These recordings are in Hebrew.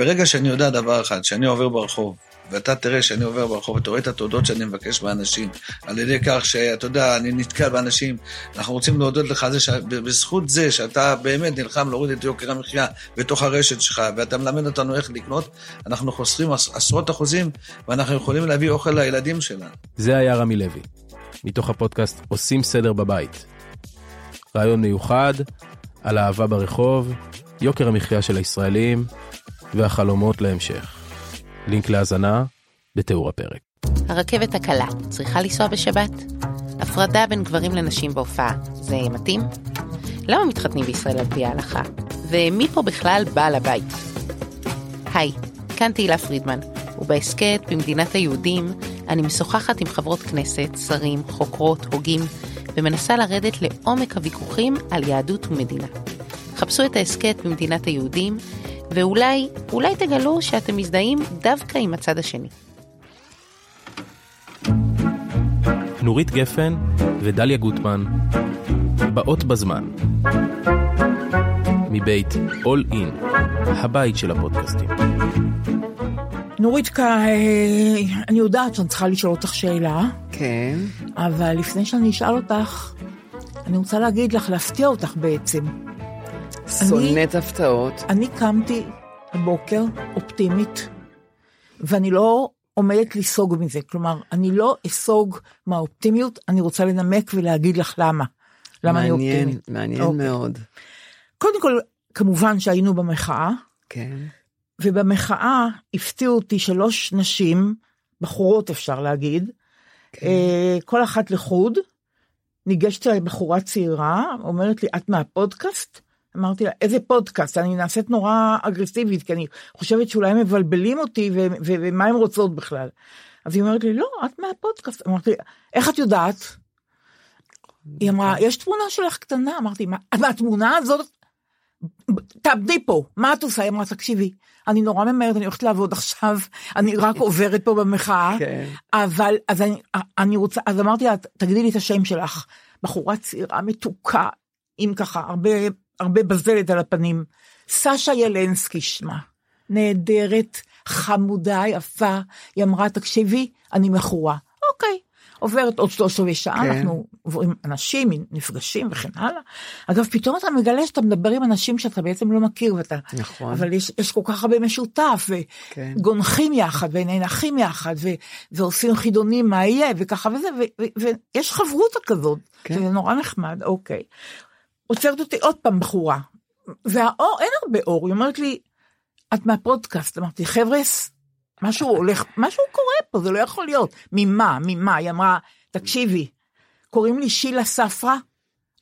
ברגע שאני יודע דבר אחד, שאני עובר ברחוב, ואתה תראה שאני עובר ברחוב, אתה רואה את התודות שאני מבקש מאנשים, על ידי כך שאתה יודע, אני נתקל באנשים, אנחנו רוצים להודות לך זה שבזכות זה שאתה באמת נלחם להוריד את יוקר המחיה בתוך הרשת שלך, ואתה מלמד אותנו איך לקנות, אנחנו חוסכים עשרות אחוזים, ואנחנו יכולים להביא אוכל לילדים שלנו. זה היה רמי לוי, מתוך הפודקאסט עושים סדר בבית. רעיון מיוחד על אהבה ברחוב, יוקר המחיה של הישראלים, והחלומות להמשך. לינק להאזנה בתיאור הפרק. הרכבת הקלה צריכה לנסוע בשבת? הפרדה בין גברים לנשים בהופעה, זה מתאים? למה מתחתנים בישראל על פי ההלכה? ומי פה בכלל בעל הבית? היי, כאן תהילה פרידמן, ובהסכת במדינת היהודים אני משוחחת עם חברות כנסת, שרים, חוקרות, הוגים, ומנסה לרדת לעומק הוויכוחים על יהדות ומדינה. חפשו את ההסכת במדינת היהודים, ואולי, אולי תגלו שאתם מזדהים דווקא עם הצד השני. נורית גפן ודליה גוטמן, באות בזמן. מבית All In, הבית של הפודקאסטים. נורית, אני יודעת שאני צריכה לשאול אותך שאלה. כן. אבל לפני שאני אשאל אותך, אני רוצה להגיד לך, להפתיע אותך בעצם. שונאת הפתעות. אני קמתי הבוקר אופטימית, ואני לא עומדת לסוג מזה. כלומר, אני לא אסוג מהאופטימיות, אני רוצה לנמק ולהגיד לך למה. למה מעניין, אני אופטימית. מעניין אוקיי. מאוד. קודם כל, כמובן שהיינו במחאה, כן. ובמחאה הפתיעו אותי שלוש נשים, בחורות אפשר להגיד, כן. אה, כל אחת לחוד, ניגשת אליי בחורה צעירה, אומרת לי, את מהפודקאסט? אמרתי לה, איזה פודקאסט? אני נעשית נורא אגרסיבית, כי אני חושבת שאולי הם מבלבלים אותי, ו- ו- ומה הם רוצות בכלל. אז היא אומרת לי, לא, את מהפודקאסט. אמרתי, איך את יודעת? היא אמרה, יש תמונה שלך קטנה. אמרתי, מה, מהתמונה הזאת? תעבדי פה, מה את עושה? היא אמרה, תקשיבי, אני נורא ממהרת, אני הולכת לעבוד עכשיו, אני רק עוברת פה במחאה, כן. אבל, אז אני, אני רוצה, אז אמרתי לה, תגידי לי את השם שלך. בחורה צעירה, מתוקה, עם ככה הרבה, הרבה בזלת על הפנים. סשה ילנסקי שמה. נהדרת, חמודה, יפה. היא אמרה, תקשיבי, אני מכורה. אוקיי. עוברת עוד שלוש רבעי שעה, כן. אנחנו עוברים אנשים, נפגשים וכן הלאה. אגב, פתאום אתה מגלה שאתה מדבר עם אנשים שאתה בעצם לא מכיר, ואתה... נכון. אבל יש, יש כל כך הרבה משותף, כן. וגונחים יחד, ונאנחים יחד, ו, ועושים חידונים מה יהיה, וככה וזה, ויש חברותה כזאת, כן. שזה נורא נחמד, אוקיי. עוצרת אותי עוד פעם בחורה, והאור, אין הרבה אור, היא אומרת לי, את מהפודקאסט, אמרתי, חבר'ס, משהו הולך, משהו קורה פה, זה לא יכול להיות. ממה, ממה? היא אמרה, תקשיבי, קוראים לי שילה ספרא,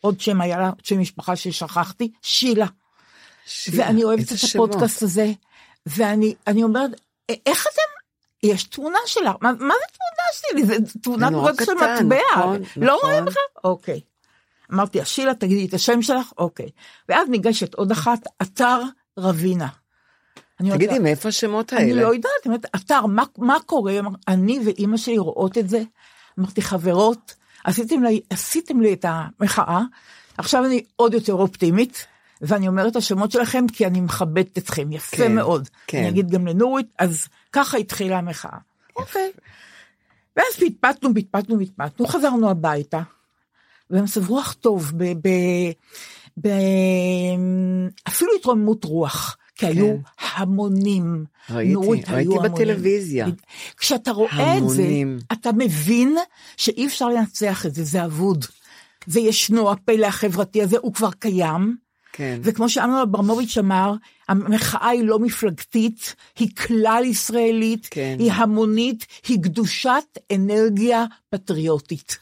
עוד שם היה לה, שם משפחה ששכחתי, שילה. שילה, ואני אוהבת את שמות. הפודקאסט הזה, ואני אני אומרת, "א- איך אתם, יש תמונה שלך, מה, מה זה תמונה שלי? זה תמונת נורא גודל של מטבע, נכון, לא נכון. רואים בכלל? אוקיי. אמרתי, שילה, תגידי את השם שלך? אוקיי. ואז ניגשת עוד אחת, אתר רבינה. אני תגידי, לה, מאיפה השמות אני האלה? לא יודעת, אני אומרת, אתר, מה, מה קורה? אני ואימא שלי רואות את זה. אמרתי, חברות, עשיתם לי, עשיתם לי את המחאה, עכשיו אני עוד יותר אופטימית, ואני אומרת את השמות שלכם כי אני מכבדת אתכם, יפה כן, מאוד. כן. אני אגיד גם לנורית, אז ככה התחילה המחאה. אוקיי. ואז פטפטנו, פטפטנו, פטפטנו, חזרנו הביתה, במצב רוח טוב, ב... ב, ב אפילו התרוממות רוח, כי היו המונים. ראיתי, נורית, ראיתי היו המונים. בטלוויזיה. כשאתה רואה את זה, המונים. אתה מבין שאי אפשר לנצח את זה, זה אבוד. זה ישנו, הפלא החברתי הזה, הוא כבר קיים. כן. וכמו שאמנון אברמוביץ' אמר, המחאה היא לא מפלגתית, היא כלל ישראלית, כן. היא המונית, היא קדושת אנרגיה פטריוטית.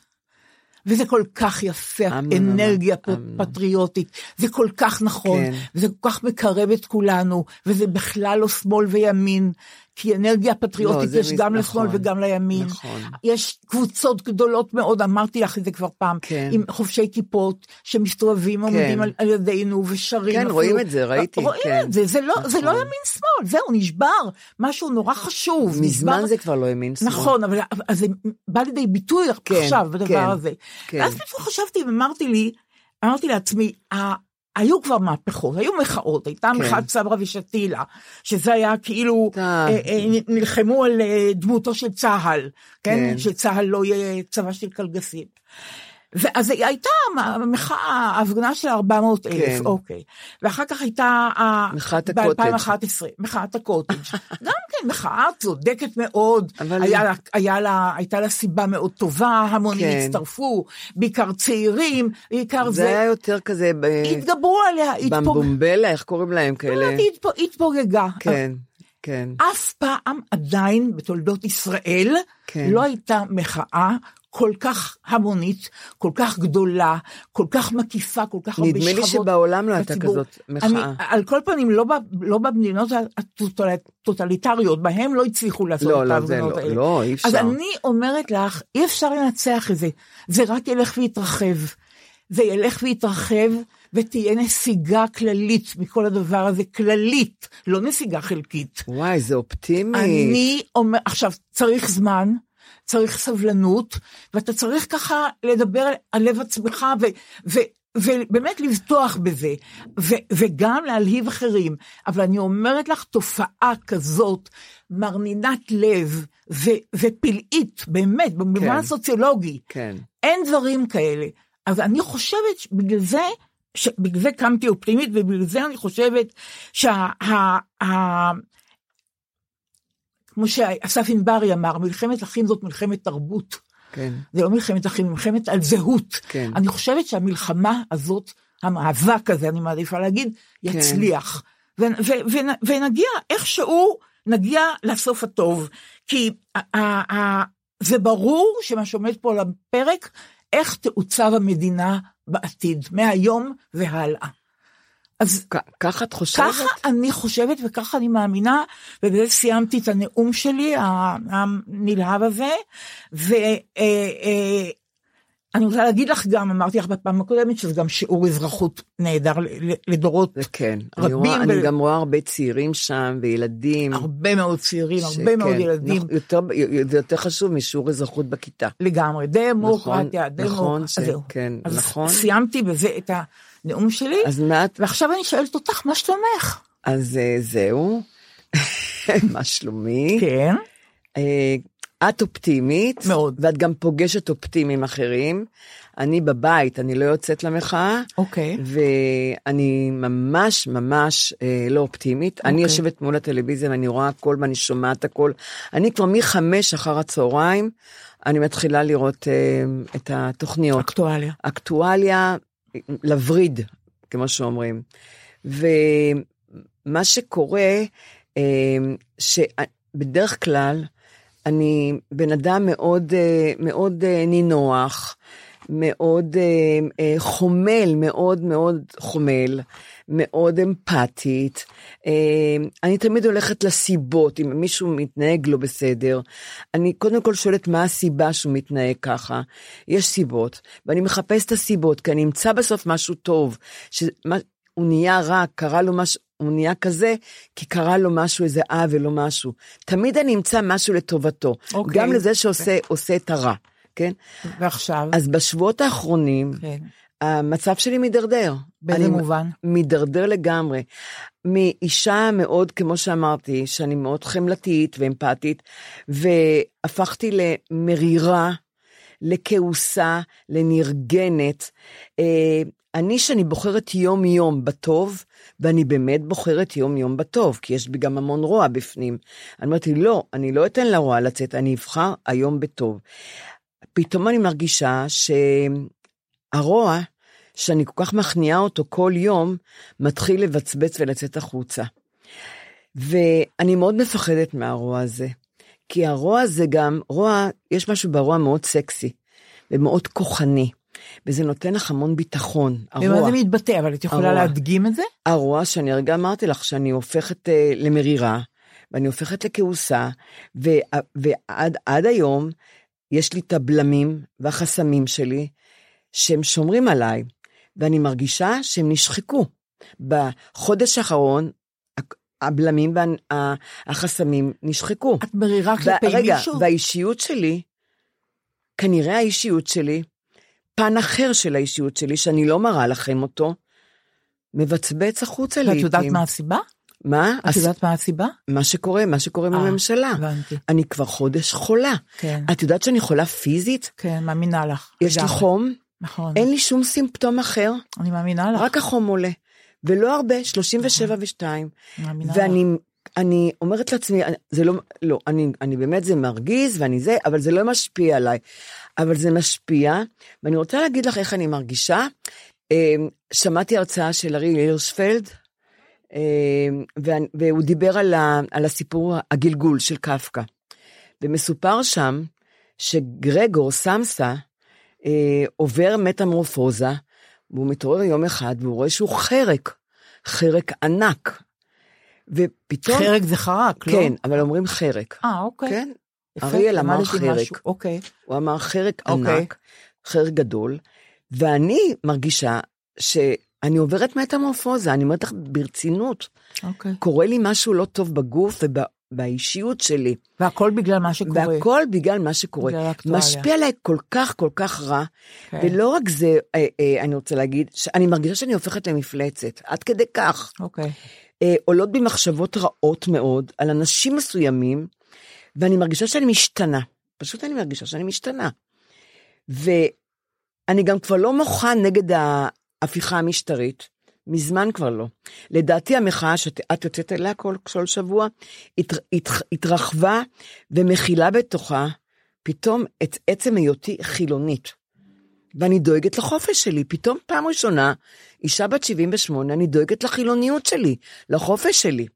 וזה כל כך יפה, אמנון, אנרגיה אמנון. פטריוטית, זה כל כך נכון, כן. וזה כל כך מקרב את כולנו, וזה בכלל לא שמאל וימין, כי אנרגיה פטריוטית לא, יש מז- גם נכון, לשמאל וגם לימין. נכון. יש קבוצות גדולות מאוד, אמרתי לך את זה כבר פעם, כן. עם חובשי כיפות שמסתובבים, עומדים על, על ידינו ושרים. כן, אפילו. רואים את זה, ראיתי, רואים כן. את זה, זה לא, זה לא נכון. ימין שמאל, זהו, נשבר, משהו נורא חשוב. מזמן נשבר- זה כבר לא ימין שמאל. נכון, אבל זה בא לידי ביטוי כן, עכשיו בדבר כן, הזה. כן. ואז פתאום חשבתי ואמרתי לי, אמרתי לעצמי, היו כבר מהפכות, היו מחאות, הייתה כן. מחאת סברה ושתילה, שזה היה כאילו. אה, אה, נלחמו על אה, דמותו של צה"ל, כן? כן. שצה"ל לא יהיה צבא של קלגסים. ואז הייתה המחאה, ההפגנה של 400 אלף, כן. אוקיי. ואחר כך הייתה... מחאת הקוטג'. ב-2011, מחאת הקוטג'. גם כן, מחאה צודקת מאוד. אבל- היה לה, היה לה, הייתה לה סיבה מאוד טובה, המונים כן. הצטרפו, בעיקר צעירים, בעיקר זה זה. היה יותר כזה ב- התגברו עליה, התפוג... במבומבלה, איך קוראים להם כאלה? התפ- התפוגגה. כן, כן. אף פעם עדיין בתולדות ישראל כן. לא הייתה מחאה כל כך המונית, כל כך גדולה, כל כך מקיפה, כל כך הרבה נדמה שכבות. לי שבעולם לא הייתה. כזאת מחאה. אני, על כל פנים, לא, לא במדינות הטוטליטריות, בהם לא הצליחו לעשות לא, את לא, ההפגנות לא, האלה. לא, אי אפשר. אז אני אומרת לך, אי אפשר לנצח את זה, זה רק ילך ויתרחב. זה ילך ויתרחב, ותהיה נסיגה כללית מכל הדבר הזה, כללית, לא נסיגה חלקית. וואי, זה אופטימי. אני אומר, עכשיו, צריך זמן, צריך סבלנות, ואתה צריך ככה לדבר על לב עצמך, ו, ו, ובאמת לבטוח בזה, ו, וגם להלהיב אחרים. אבל אני אומרת לך, תופעה כזאת, מרנינת לב ו, ופלאית, באמת, במובן כן. הסוציולוגי, כן. אין דברים כאלה. אז אני חושבת שבגלל זה, שבגלל זה קמתי אופטימית, ובגלל זה אני חושבת שה... כמו שאסף ענברי אמר, מלחמת אחים זאת מלחמת תרבות. כן. זה לא מלחמת אחים, מלחמת על זהות. כן. אני חושבת שהמלחמה הזאת, המאבק הזה, אני מעדיפה להגיד, כן. יצליח. ו- ו- ו- ונגיע, איכשהו נגיע לסוף הטוב. כי זה ברור שמה שעומד פה על הפרק, איך תעוצב המדינה בעתיד, מהיום והלאה. אז ככה את חושבת? ככה אני חושבת וככה אני מאמינה, ובזה סיימתי את הנאום שלי, ה- הנלהב הזה, ואני רוצה להגיד לך גם, אמרתי לך בפעם הקודמת, שזה גם שיעור אזרחות נהדר לדורות כן. אני, רבים, רואה, אני ו- גם רואה הרבה צעירים שם, וילדים. הרבה מאוד צעירים, הרבה שכן, מאוד ילדים, נכון, יותר, זה יותר חשוב משיעור אזרחות בכיתה. לגמרי, דמוקרטיה, נכון, דמוקרטיה. נכון, אז ש- זהו. כן, אז נכון. סיימתי בזה את הנאום שלי, אז את... ועכשיו אני שואלת אותך, מה שלומך? אז אה, זהו. מה שלומי? כן, אה, את אופטימית. מאוד. ואת גם פוגשת אופטימיים אחרים. אני בבית, אני לא יוצאת למחאה. אוקיי. ואני ממש ממש אה, לא אופטימית. אני אוקיי. יושבת מול הטלוויזיה ואני רואה הכל ואני שומעת הכל. אני כבר מחמש אחר הצהריים, אני מתחילה לראות אה, את התוכניות. אקטואליה. אקטואליה, לווריד, כמו שאומרים. ומה שקורה, אה, שבדרך כלל אני בן אדם מאוד, אה, מאוד אה, נינוח, מאוד חומל, מאוד מאוד חומל, מאוד אמפתית. אה, אני תמיד הולכת לסיבות, אם מישהו מתנהג לא בסדר, אני קודם כל שואלת מה הסיבה שהוא מתנהג ככה. יש סיבות, ואני מחפשת את הסיבות, כי אני אמצא בסוף משהו טוב, שמה, הוא נהיה רע, קרה לו משהו, הוא נהיה כזה, כי קרה לו משהו, איזה עוול או משהו. תמיד אני אמצא משהו לטובתו, אוקיי. גם לזה שעושה עושה את הרע. כן? ועכשיו? אז בשבועות האחרונים, כן. המצב שלי מידרדר. באיזה מובן? מידרדר לגמרי. מאישה מאוד, כמו שאמרתי, שאני מאוד חמלתית ואמפתית, והפכתי למרירה, לכעוסה, לנרגנת. אה, אני שאני בוחרת יום-יום בטוב, ואני באמת בוחרת יום-יום בטוב, כי יש בי גם המון רוע בפנים. אני אמרתי, לא, אני לא אתן לרוע לצאת, אני אבחר היום בטוב. פתאום אני מרגישה שהרוע, שאני כל כך מכניעה אותו כל יום, מתחיל לבצבץ ולצאת החוצה. ואני מאוד מפחדת מהרוע הזה. כי הרוע הזה גם, רוע, יש משהו ברוע מאוד סקסי ומאוד כוחני, וזה נותן לך המון ביטחון, במה הרוע. זה מתבטא? אבל את יכולה הרוע. להדגים את זה? הרוע שאני הרגע אמרתי לך שאני הופכת אה, למרירה, ואני הופכת לכעוסה, ו- ועד עד היום יש לי את הבלמים והחסמים שלי, שהם שומרים עליי, ואני מרגישה שהם נשחקו. בחודש האחרון, הבלמים והחסמים נשחקו. את מרירה כלפי רגע, מישהו? והאישיות שלי, כנראה האישיות שלי, פן אחר של האישיות שלי, שאני לא מראה לכם אותו, מבצבץ החוצה ואת לעיתים. יודעת מה הסיבה? מה? את הס- יודעת מה הסיבה? מה שקורה, מה שקורה אה, בממשלה. הבנתי. אני כבר חודש חולה. כן, את יודעת שאני חולה פיזית? כן, מאמינה לך. יש לי. חום, נכון, אין לי שום סימפטום אחר, אני מאמינה לך. רק החום עולה. ולא הרבה, 37 ו-2. מאמינה לך. ואני אני אומרת לעצמי, זה לא, לא, אני, אני באמת, זה מרגיז ואני זה, אבל זה לא משפיע עליי. אבל זה משפיע, ואני רוצה להגיד לך איך אני מרגישה. אה, שמעתי הרצאה של ארי הירשפלד, ואני- והוא דיבר על, ה, על הסיפור הגלגול של קפקא. ומסופר שם שגרגור סמסה אה, עובר מטמורפוזה, והוא מתעורר יום אחד והוא רואה שהוא חרק, חרק ענק. ופתאום... חרק זה חרק, לא? כן, אבל אומרים חרק. אה, אוקיי. כן, אריאל אמר חרק. משהו. אוקיי. הוא אמר חרק אוקיי. ענק, חרק גדול, ואני מרגישה שאני עוברת מטמורפוזה, אני אומרת לך ברצינות, אוקיי. קורה לי משהו לא טוב בגוף ובאישיות שלי, והכל בגלל מה שקורה. והכל בגלל מה שקורה. בגלל האקטואליה. משפיע עליי כל כך כל כך רע, כן. ולא רק זה, אה, אה, אני רוצה להגיד, שאני מרגישה שאני הופכת למפלצת, עד כדי כך. אוקיי. אה, עולות בי מחשבות רעות מאוד על אנשים מסוימים, ואני מרגישה שאני משתנה. פשוט אני מרגישה שאני משתנה. ואני גם כבר לא מוחה נגד ההפיכה המשטרית, מזמן כבר לא. לדעתי המחאה שאת יוצאת אליה כל, כל שבוע, הת, הת, התרחבה ומכילה בתוכה פתאום את עצם היותי חילונית. ואני דואגת לחופש שלי. פתאום פעם ראשונה, אישה בת 78, אני דואגת לחילוניות שלי, לחופש שלי.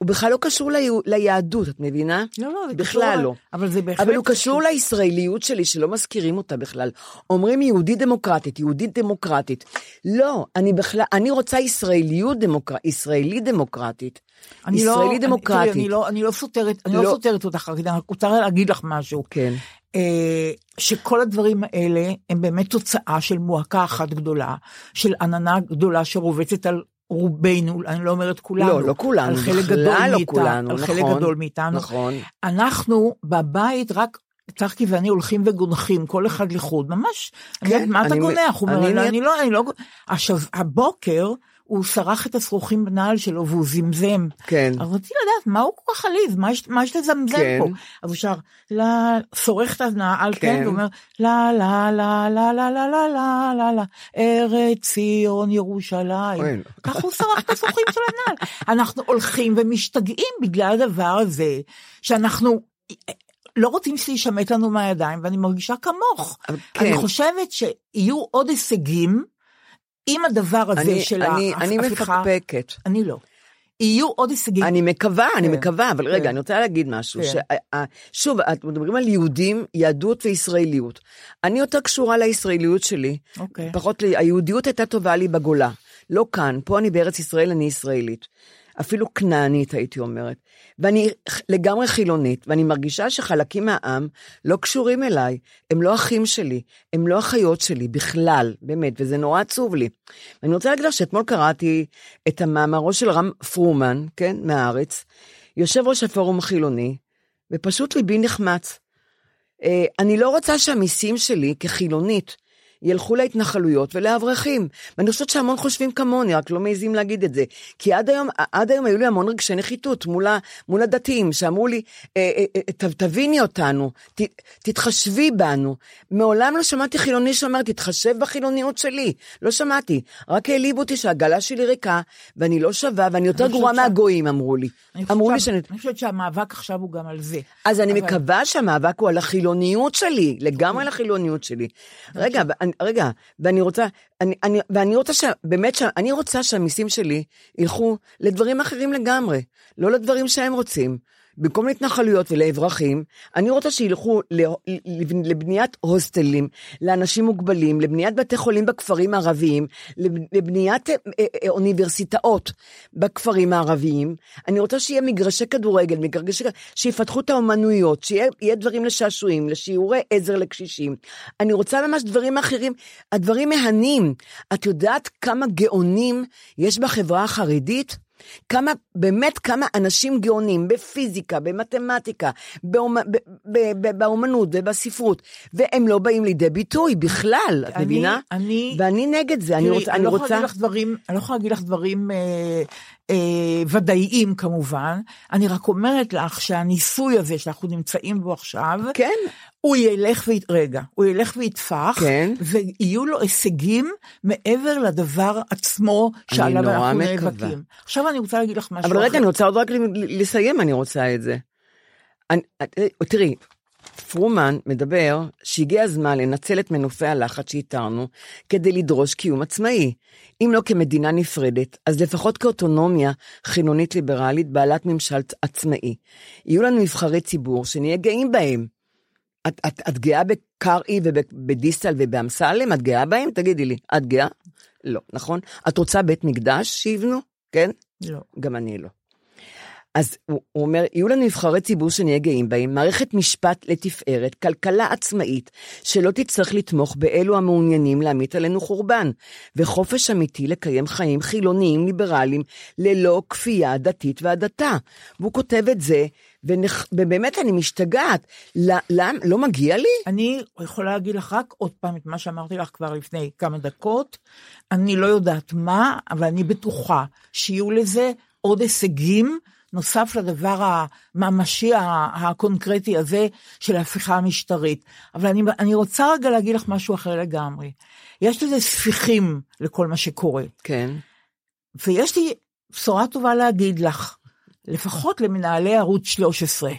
והוא בכלל לא קשור ליהו- ליהדות, את מבינה? לא, לא, זה בכלל קשור, לא. אבל זה בהחלט... אבל הוא קשור לישראליות שלי, שלא מזכירים אותה בכלל. אומרים יהודית דמוקרטית, יהודית דמוקרטית. לא, אני בכלל, אני רוצה ישראליות דמוקרטית, ישראלית דמוקרטית. אני לא- ישראלית אני- דמוקרטית. תראי, אני לא- אני לא סותרת, אני לא לא. סותרת אותך, אני רק רוצה להגיד לך משהו. כן. אה, שכל הדברים האלה הם באמת תוצאה של מועקה אחת גדולה, של עננה גדולה שרובצת על רובנו, אני לא אומרת כולנו, לא, לא כולנו, על חלק גדול לא מאיתנו, כולנו, על חלק נכון, גדול מאיתנו. נכון. אנחנו בבית רק, צחקי ואני הולכים וגונחים, כל אחד לחוד, ממש, אני כן, יודעת, מה אתה אני- גונח? הוא אומר, אני- "לא, אני לא, אני לא, עכשיו, הבוקר, הוא סרח את השרוכים בנעל שלו והוא זמזם. כן. אז רציתי לדעת מה הוא כל כך עליז, מה יש, מה יש לזמזם כן. פה? אז הוא שר, לה, שורך את הנעל, כן, כן. ואומר, לה לה לה לה לה לה לה לה לה לה, ארץ ציון ירושלים. לא. ככה הוא שרח את השרוכים של הנעל. אנחנו הולכים ומשתגעים בגלל הדבר הזה, שאנחנו לא רוצים שיישמט לנו מהידיים, ואני מרגישה כמוך. אבל אני כן. חושבת שיהיו עוד הישגים עם הדבר הזה אני- של אני- אני ההפיכה. מפקפקת. אני לא. יהיו עוד הישגים. אני מקווה, אני כן, מקווה, אבל רגע, כן. אני רוצה להגיד משהו. כן. ש- שוב, אתם מדברים על יהודים, יהדות וישראליות. אני יותר קשורה לישראליות שלי. אוקיי. פחות, היהודיות הייתה טובה לי בגולה. לא כאן, פה אני בארץ ישראל, אני ישראלית. אפילו כנענית, הייתי אומרת. ואני לגמרי חילונית, ואני מרגישה שחלקים מהעם לא קשורים אליי. הם לא אחים שלי, הם לא אחיות שלי בכלל, באמת, וזה נורא עצוב לי. ואני רוצה להגיד לך שאתמול קראתי את המאמרו של רם פרומן, כן, מהארץ, יושב ראש הפורום החילוני, ופשוט ליבי נחמץ. אה, אני לא רוצה שהמיסים שלי כחילונית ילכו להתנחלויות ולאברכים. ואני חושבת שהמון חושבים כמוני, רק לא מעזים להגיד את זה. כי עד היום, עד היום היו לי המון רגשי נחיתות מול, מול הדתיים, שאמרו לי, אה, אה, אה, תביני אותנו, ת, תתחשבי בנו. מעולם לא שמעתי חילוני שאומר, תתחשב בחילוניות שלי. לא שמעתי. רק העליבו אותי שהעגלה שלי ריקה, ואני לא שווה, ואני יותר אני גרועה שה- מהגויים, אמרו לי. אני אמרו לי שאני... אני חושבת שהמאבק עכשיו הוא גם על זה. אז אני אבל- מקווה שהמאבק הוא על החילוניות שלי, לגמרי על החילוניות שלי. רגע, ואני- רגע, ואני רוצה, אני, אני, ואני רוצה ש... באמת, ש, אני רוצה שהמיסים שלי ילכו לדברים אחרים לגמרי, לא לדברים שהם רוצים. במקום להתנחלויות ולאברכים, אני רוצה שילכו לבניית הוסטלים לאנשים מוגבלים, לבניית בתי חולים בכפרים הערביים, לב- לבניית אה, אה, אה, אוניברסיטאות בכפרים הערביים. אני רוצה שיהיה מגרשי כדורגל, מגרשי... שיפתחו את האומנויות, שיהיה יהיה דברים לשעשועים, לשיעורי עזר לקשישים. אני רוצה ממש דברים אחרים, הדברים מהנים. את יודעת כמה גאונים יש בחברה החרדית? כמה, באמת כמה אנשים גאונים בפיזיקה, במתמטיקה, באומ... ב... ב... ב... באומנות ובספרות, והם לא באים לידי ביטוי בכלל, את אני- מבינה? אני- ואני נגד זה, אני תראי, רוצה... אני אני לא יכולה. להגיד לך דברים, אני לא יכולה להגיד לך דברים אה, אה, ודאיים כמובן, אני רק אומרת לך שהניסוי הזה שאנחנו נמצאים בו עכשיו, כן, הוא ילך וית... רגע, הוא ילך ויתפח, כן. ויהיו לו הישגים מעבר לדבר עצמו שעליו נורא אנחנו מקווה. נאבקים. עכשיו אני רוצה להגיד לך משהו אבל רגע, אחר. אני רוצה עוד רק לסיים, אני רוצה את זה. אני, אה, תראי, פרומן מדבר שהגיע הזמן לנצל את מנופי הלחץ שאיתרנו כדי לדרוש קיום עצמאי. אם לא כמדינה נפרדת, אז לפחות כאוטונומיה חילונית ליברלית בעלת ממשל עצמאי. יהיו לנו נבחרי ציבור שנהיה גאים בהם. את, את, את גאה בקרעי ובדיסטל ובאמסלם? את גאה בהם? תגידי לי, את גאה? לא, נכון? את רוצה בית מקדש שיבנו? כן? לא. גם אני לא. אז הוא, הוא אומר, יהיו לנו נבחרי ציבור שנהיה גאים בהם, מערכת משפט לתפארת, כלכלה עצמאית, שלא תצטרך לתמוך באלו המעוניינים להמיט עלינו חורבן, וחופש אמיתי לקיים חיים חילוניים ליברליים, ללא כפייה דתית והדתה. והוא כותב את זה, ונכ... ובאמת אני משתגעת. למה? לא מגיע לי? אני יכולה להגיד לך רק עוד פעם את מה שאמרתי לך כבר לפני כמה דקות. אני לא יודעת מה, אבל אני בטוחה שיהיו לזה עוד הישגים. נוסף לדבר הממשי הקונקרטי הזה של ההפיכה המשטרית. אבל אני, אני רוצה רגע להגיד לך משהו אחר לגמרי. יש לזה ספיחים לכל מה שקורה. כן. ויש לי בשורה טובה להגיד לך, לפחות למנהלי ערוץ 13.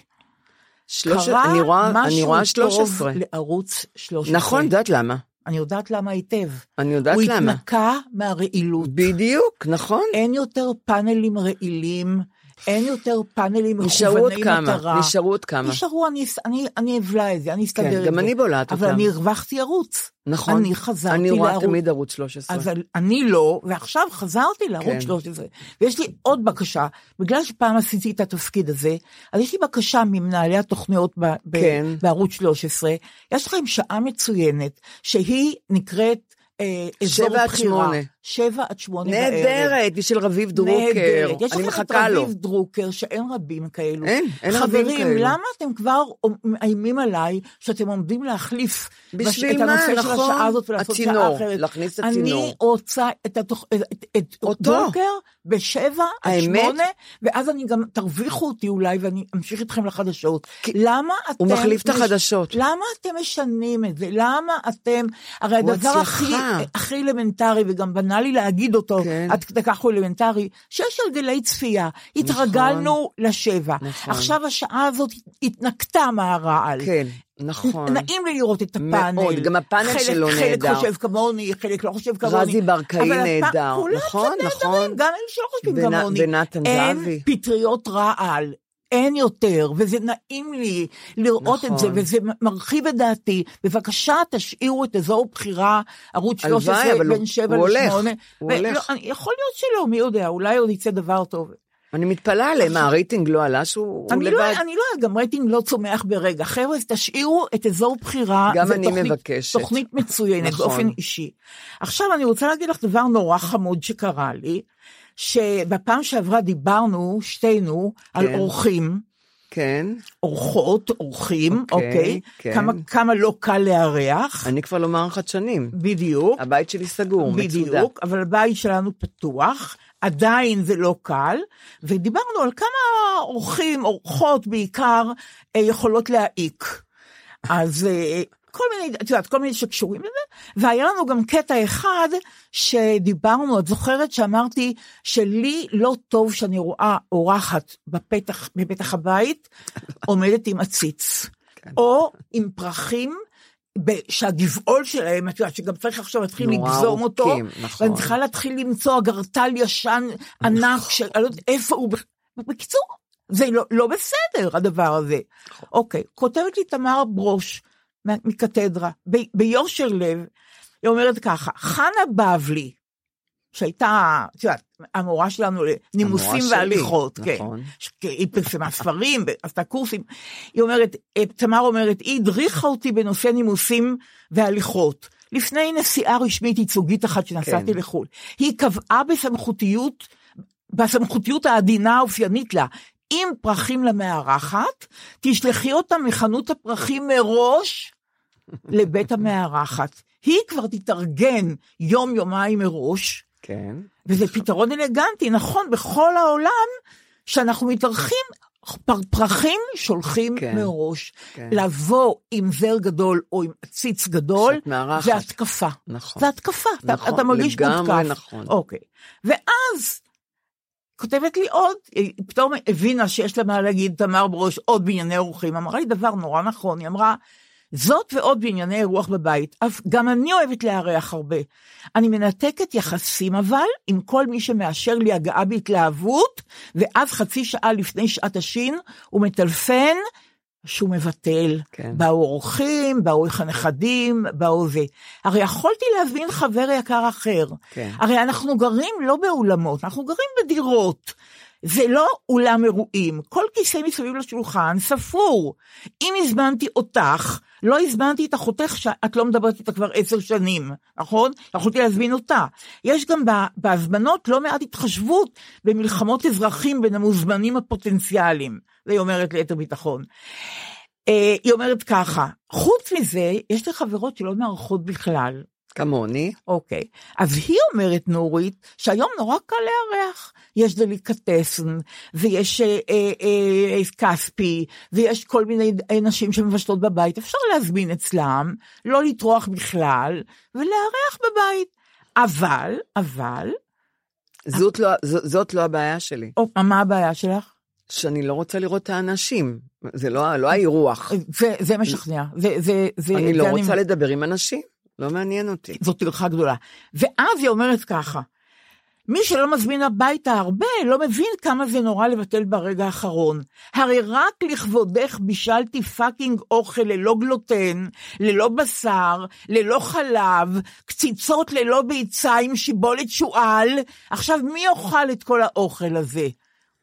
שלוש... קרה אני רואה, משהו אני רואה 13. טוב לערוץ 13. נכון, יודעת למה. אני יודעת למה היטב. אני יודעת הוא למה. הוא התנקה מהרעילות. בדיוק, נכון. אין יותר פאנלים רעילים, אין יותר פאנלים מכווני מטרה. כמה, מטרה. נשארו עוד כמה. נשארו, אני, אני, אני אבלע את זה, אני כן, אסתדר כן, את זה. גם אני בולעת אותם. אבל אני הרווחתי ערוץ. נכון. אני חזרתי לערוץ. אני רואה לערוץ. תמיד ערוץ 13. אז אני לא, ועכשיו חזרתי לערוץ כן. 13. ויש לי עוד בקשה, בגלל שפעם עשיתי את התפקיד הזה, אז יש לי בקשה ממנהלי התוכניות ב, ב, כן. בערוץ 13, יש לכם שעה מצוינת, שהיא נקראת אה, אזור בחירה. 7 עד 8. שבע עד שמונה בערב. נהדרת, בשביל רביב דרוקר. נהדרת. יש לכם את. רביב דרוקר, שאין רבים כאלו. אין, אין רבים חברים, כאלו. למה אתם כבר מאיימים עליי שאתם עומדים להחליף בשביל את מה? הנושא של נכון. השעה הזאת ולעשות שעה הצינור, אחרת? להכניס את הצינור. אני רוצה את, התוכ... את, את אותו. דרוקר בשבע עד? שמונה, ואז אני גם, תרוויחו אותי אולי ואני אמשיך איתכם לחדשות. למה אתם... הוא מחליף את החדשות. למה אתם משנים את זה? למה אתם... הרי הדבר הכי. הכי אלמנטרי, וגם בנה לי להגיד אותו, כן. עד כדי כך הוא אלמנטרי, שיש הרגלי צפייה. התרגלנו לשבע. נכון. עכשיו השעה הזאת התנקתה מהרעל. כן, נכון. נעים לי לראות את הפאנל. מאוד, גם הפאנל חלק, שלו נהדר. חלק חושב כמוני, חלק לא חושב כמוני. רזי ברקאי אבל הפ- נהדר, כולם נכון, נכון. נהדרים, גם אלה שלא חושבים ונ- כמוני. ונתן אין זהבי. פטריות רעל. אין יותר, וזה נעים לי לראות נכון. את זה, וזה מרחיב את דעתי. בבקשה, תשאירו את אזור בחירה, ערוץ הלוואי, 13, אבל הוא- בין 7 הוא הולך, ל-8. הוא הולך. יכול להיות שלא, מי יודע, אולי עוד יצא דבר טוב. אני מתפלאה עליהם, מה, הרייטינג לא עלה שהוא הוא אני לא, לבד? אני לא יודעת, גם רייטינג לא צומח ברגע. חבר'ה, תשאירו את אזור בחירה. גם אני תוכנית, מבקשת. תוכנית מצוינת נכון. באופן אישי. עכשיו אני רוצה להגיד לך דבר נורא חמוד שקרה לי, שבפעם שעברה דיברנו, שתינו, על כן. אורחים, כן. אורחות, אורחים, אוקיי, אוקיי? כן. כמה, כמה לא קל לארח. אני כבר לא מארחת שנים. בדיוק. הבית שלי סגור, מצודה. בדיוק, אבל הבית שלנו פתוח, עדיין זה לא קל, ודיברנו על כמה אורחים, אורחות בעיקר, אה, יכולות להעיק. אז אה, כל מיני, את יודעת, כל מיני שקשורים לזה, והיה לנו גם קטע אחד שדיברנו, את זוכרת שאמרתי שלי לא טוב שאני רואה אורחת בפתח, בפתח הבית, עומדת עם עציץ, או עם פרחים. שהגבעול שלהם, את יודעת, שגם צריך עכשיו להתחיל לגזום אותו, נכון. ואני צריכה להתחיל למצוא אגרטל ישן ענק, שאני לא יודעת איפה הוא, בקיצור, זה לא, לא בסדר הדבר הזה. נכון. אוקיי, כותבת לי תמר ברוש מקתדרה, ב- ביושר לב, היא אומרת ככה, חנה בבלי, שהייתה, את יודעת, המורה שלנו לנימוסים המורה שלי, והליכות, כן. נכון. היא פרסמה ספרים, עשתה קורסים. היא אומרת, אה, תמר אומרת, היא הדריכה אותי בנושא נימוסים והליכות. לפני נסיעה רשמית ייצוגית אחת שנסעתי כן. לחו"ל. היא קבעה בסמכותיות, בסמכותיות העדינה האופיינית לה, עם פרחים למארחת, תשלחי אותם מחנות הפרחים מראש לבית המארחת. היא כבר תתארגן יום-יומיים מראש, כן. וזה פתרון אלגנטי, נכון, בכל העולם, שאנחנו מתארחים, פר- פרחים שולחים כן, מראש. כן. לבוא עם זר גדול או עם עציץ גדול. זה התקפה. נכון. זה התקפה, אתה- נכון, אתה מרגיש לגמרי מותקף. נכון. אוקיי. ואז, כותבת לי עוד, היא פתאום הבינה שיש לה מה להגיד, תמר ברוש, עוד בענייני אורחים, אמרה לי דבר נורא נכון, היא אמרה, זאת ועוד בענייני אירוח בבית, אף גם אני אוהבת לארח הרבה. אני מנתקת יחסים אבל עם כל מי שמאשר לי הגעה בהתלהבות, ואז חצי שעה לפני שעת השין הוא מטלפן שהוא מבטל. כן. באו אורחים, באו איך הנכדים, באו זה. הרי יכולתי להזמין חבר יקר אחר. כן. הרי אנחנו גרים לא באולמות, אנחנו גרים בדירות. זה לא אולם אירועים, כל כיסא מסביב לשולחן ספור. אם הזמנתי אותך, לא הזמנתי את אחותך שאת לא מדברת איתה כבר עשר שנים, נכון? יכולתי להזמין אותה. יש גם בהזמנות לא מעט התחשבות במלחמות אזרחים בין המוזמנים הפוטנציאליים, זה היא אומרת ליתר ביטחון. אה, היא אומרת ככה, חוץ מזה, יש לי חברות שלא מארחות בכלל, כמוני. אוקיי, אז היא אומרת נורית שהיום נורא קל לארח, יש דליקטסן ויש אה, אה, אה, כספי ויש כל מיני נשים שמבשלות בבית, אפשר להזמין אצלם, לא לטרוח בכלל ולארח בבית, אבל, אבל, זאת לא, ז- זאת לא הבעיה שלי. או, מה הבעיה שלך? שאני לא רוצה לראות את האנשים. זה לא, לא האירוח. זה, זה משכנע, זה, זה, זה, אני זה לא רוצה לדבר עם אנשים. לא מעניין אותי. זאת טרחה גדולה. ואז היא אומרת ככה, מי שלא מזמין הביתה הרבה, לא מבין כמה זה נורא לבטל ברגע האחרון. הרי רק לכבודך בישלתי fucking אוכל ללא גלוטן, ללא בשר, ללא חלב, קציצות ללא ביצה עם שיבולת שועל. עכשיו, מי יאכל את כל האוכל הזה?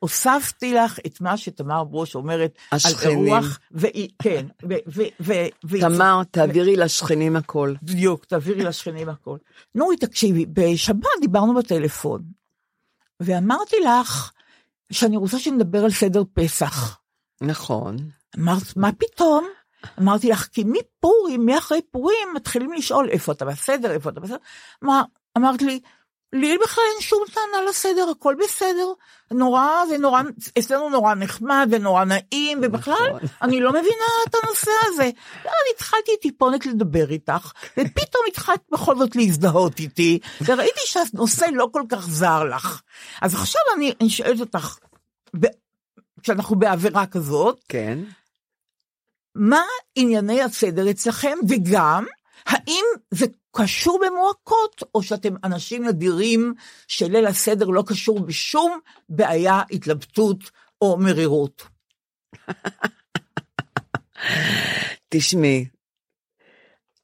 הוספתי לך את מה שתמר ברוש אומרת השכנים. על אירוח, והיא, כן, ו... ו, ו, ו תמר, תעבירי לשכנים הכל. בדיוק, תעבירי לשכנים הכל. נורית, תקשיבי, בשבת דיברנו בטלפון, ואמרתי לך שאני רוצה שנדבר על סדר פסח. נכון. אמרת, מה פתאום? אמרתי לך, כי מפורים, מאחרי פורים, מתחילים לשאול איפה אתה בסדר, איפה אתה בסדר. מה, אמרת לי, לי בכלל אין שום טענה לסדר, הכל בסדר. נורא, זה נורא, אצלנו נורא נחמד ונורא נעים, ובכלל, נכון. אני לא מבינה את הנושא הזה. ואז התחלתי טיפונת לדבר איתך, ופתאום התחלת בכל זאת להזדהות איתי, וראיתי שהנושא לא כל כך זר לך. אז עכשיו אני, אני שואלת אותך, ב- כשאנחנו בעבירה כזאת, כן. מה ענייני הסדר אצלכם, וגם, האם זה קשור במועקות, או שאתם אנשים נדירים שליל הסדר לא קשור בשום בעיה, התלבטות או מרירות? תשמעי,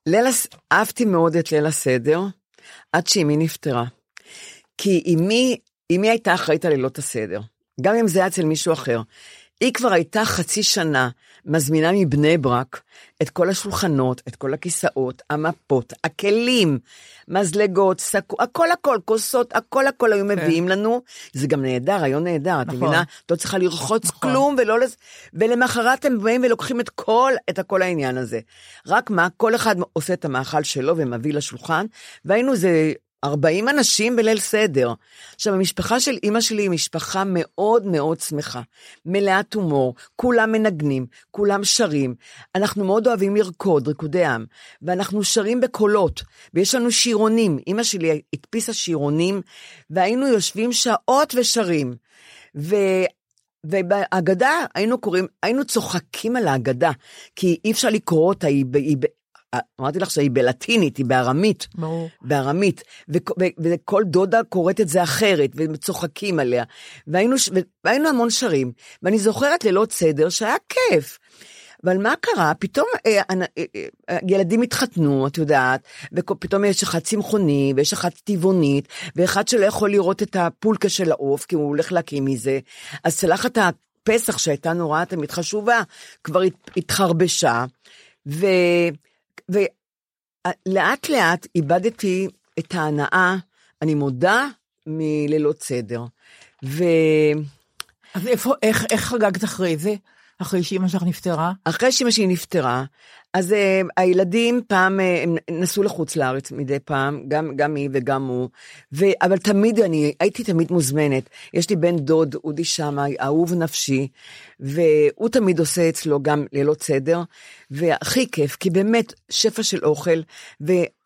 ליל, אהבתי מאוד את ליל הסדר, עד שאמי נפטרה. כי אמי, אמי הייתה אחראית על לילות הסדר, גם אם זה היה אצל מישהו אחר. היא כבר הייתה חצי שנה מזמינה מבני ברק את כל השולחנות, את כל הכיסאות, המפות, הכלים, מזלגות, סקו, הכל הכל, כוסות, הכל הכל היו מביאים לנו. זה גם נהדר, רעיון נהדר, את נכון. מבינה? את לא צריכה לרחוץ נכון. כלום ולא... לס... ולמחרת הם באים ולוקחים את כל, את הכל העניין הזה. רק מה, כל אחד עושה את המאכל שלו ומביא לשולחן, והיינו זה 40 אנשים בליל סדר. עכשיו, המשפחה של אימא שלי היא משפחה מאוד מאוד שמחה, מלאת הומור, כולם מנגנים, כולם שרים. אנחנו מאוד אוהבים לרקוד, ריקודי עם, ואנחנו שרים בקולות, ויש לנו שירונים. אימא שלי הדפיסה שירונים, והיינו יושבים שעות ושרים. ו... ובהגדה היינו קוראים, היינו צוחקים על ההגדה, כי אי אפשר לקרוא אותה, היא, היא, אמרתי לך שהיא בלטינית, היא בארמית. ברור. בארמית, וכל דודה קוראת את זה אחרת, וצוחקים עליה. והיינו, ש- והיינו המון שרים, ואני זוכרת לילות סדר שהיה כיף. אבל מה קרה? פתאום אה, אה, אה, אה, ילדים התחתנו, את יודעת, ופתאום יש אחד צמחוני, ויש אחד טבעונית, ואחד שלא יכול לראות את הפולקה של העוף, כי הוא הולך להקים מזה. אז צלחת הפסח שהייתה נורא תמיד חשובה, כבר הת- התחרבשה, ו... ולאט לאט איבדתי את ההנאה, אני מודה, מלילות סדר. ואחרי אז איפה, איך, איך חגגת אחרי זה? אחרי שאימא שלך נפטרה? שאמא שלי נפטרה, אז uh, הילדים פעם, uh, הם נסעו לחוץ לארץ מדי פעם, גם, גם היא וגם הוא, ו, אבל תמיד אני, הייתי תמיד מוזמנת. יש לי בן דוד, אודי שמאי, אהוב נפשי, והוא תמיד עושה אצלו גם לילות סדר, והכי כיף, כי באמת שפע של אוכל,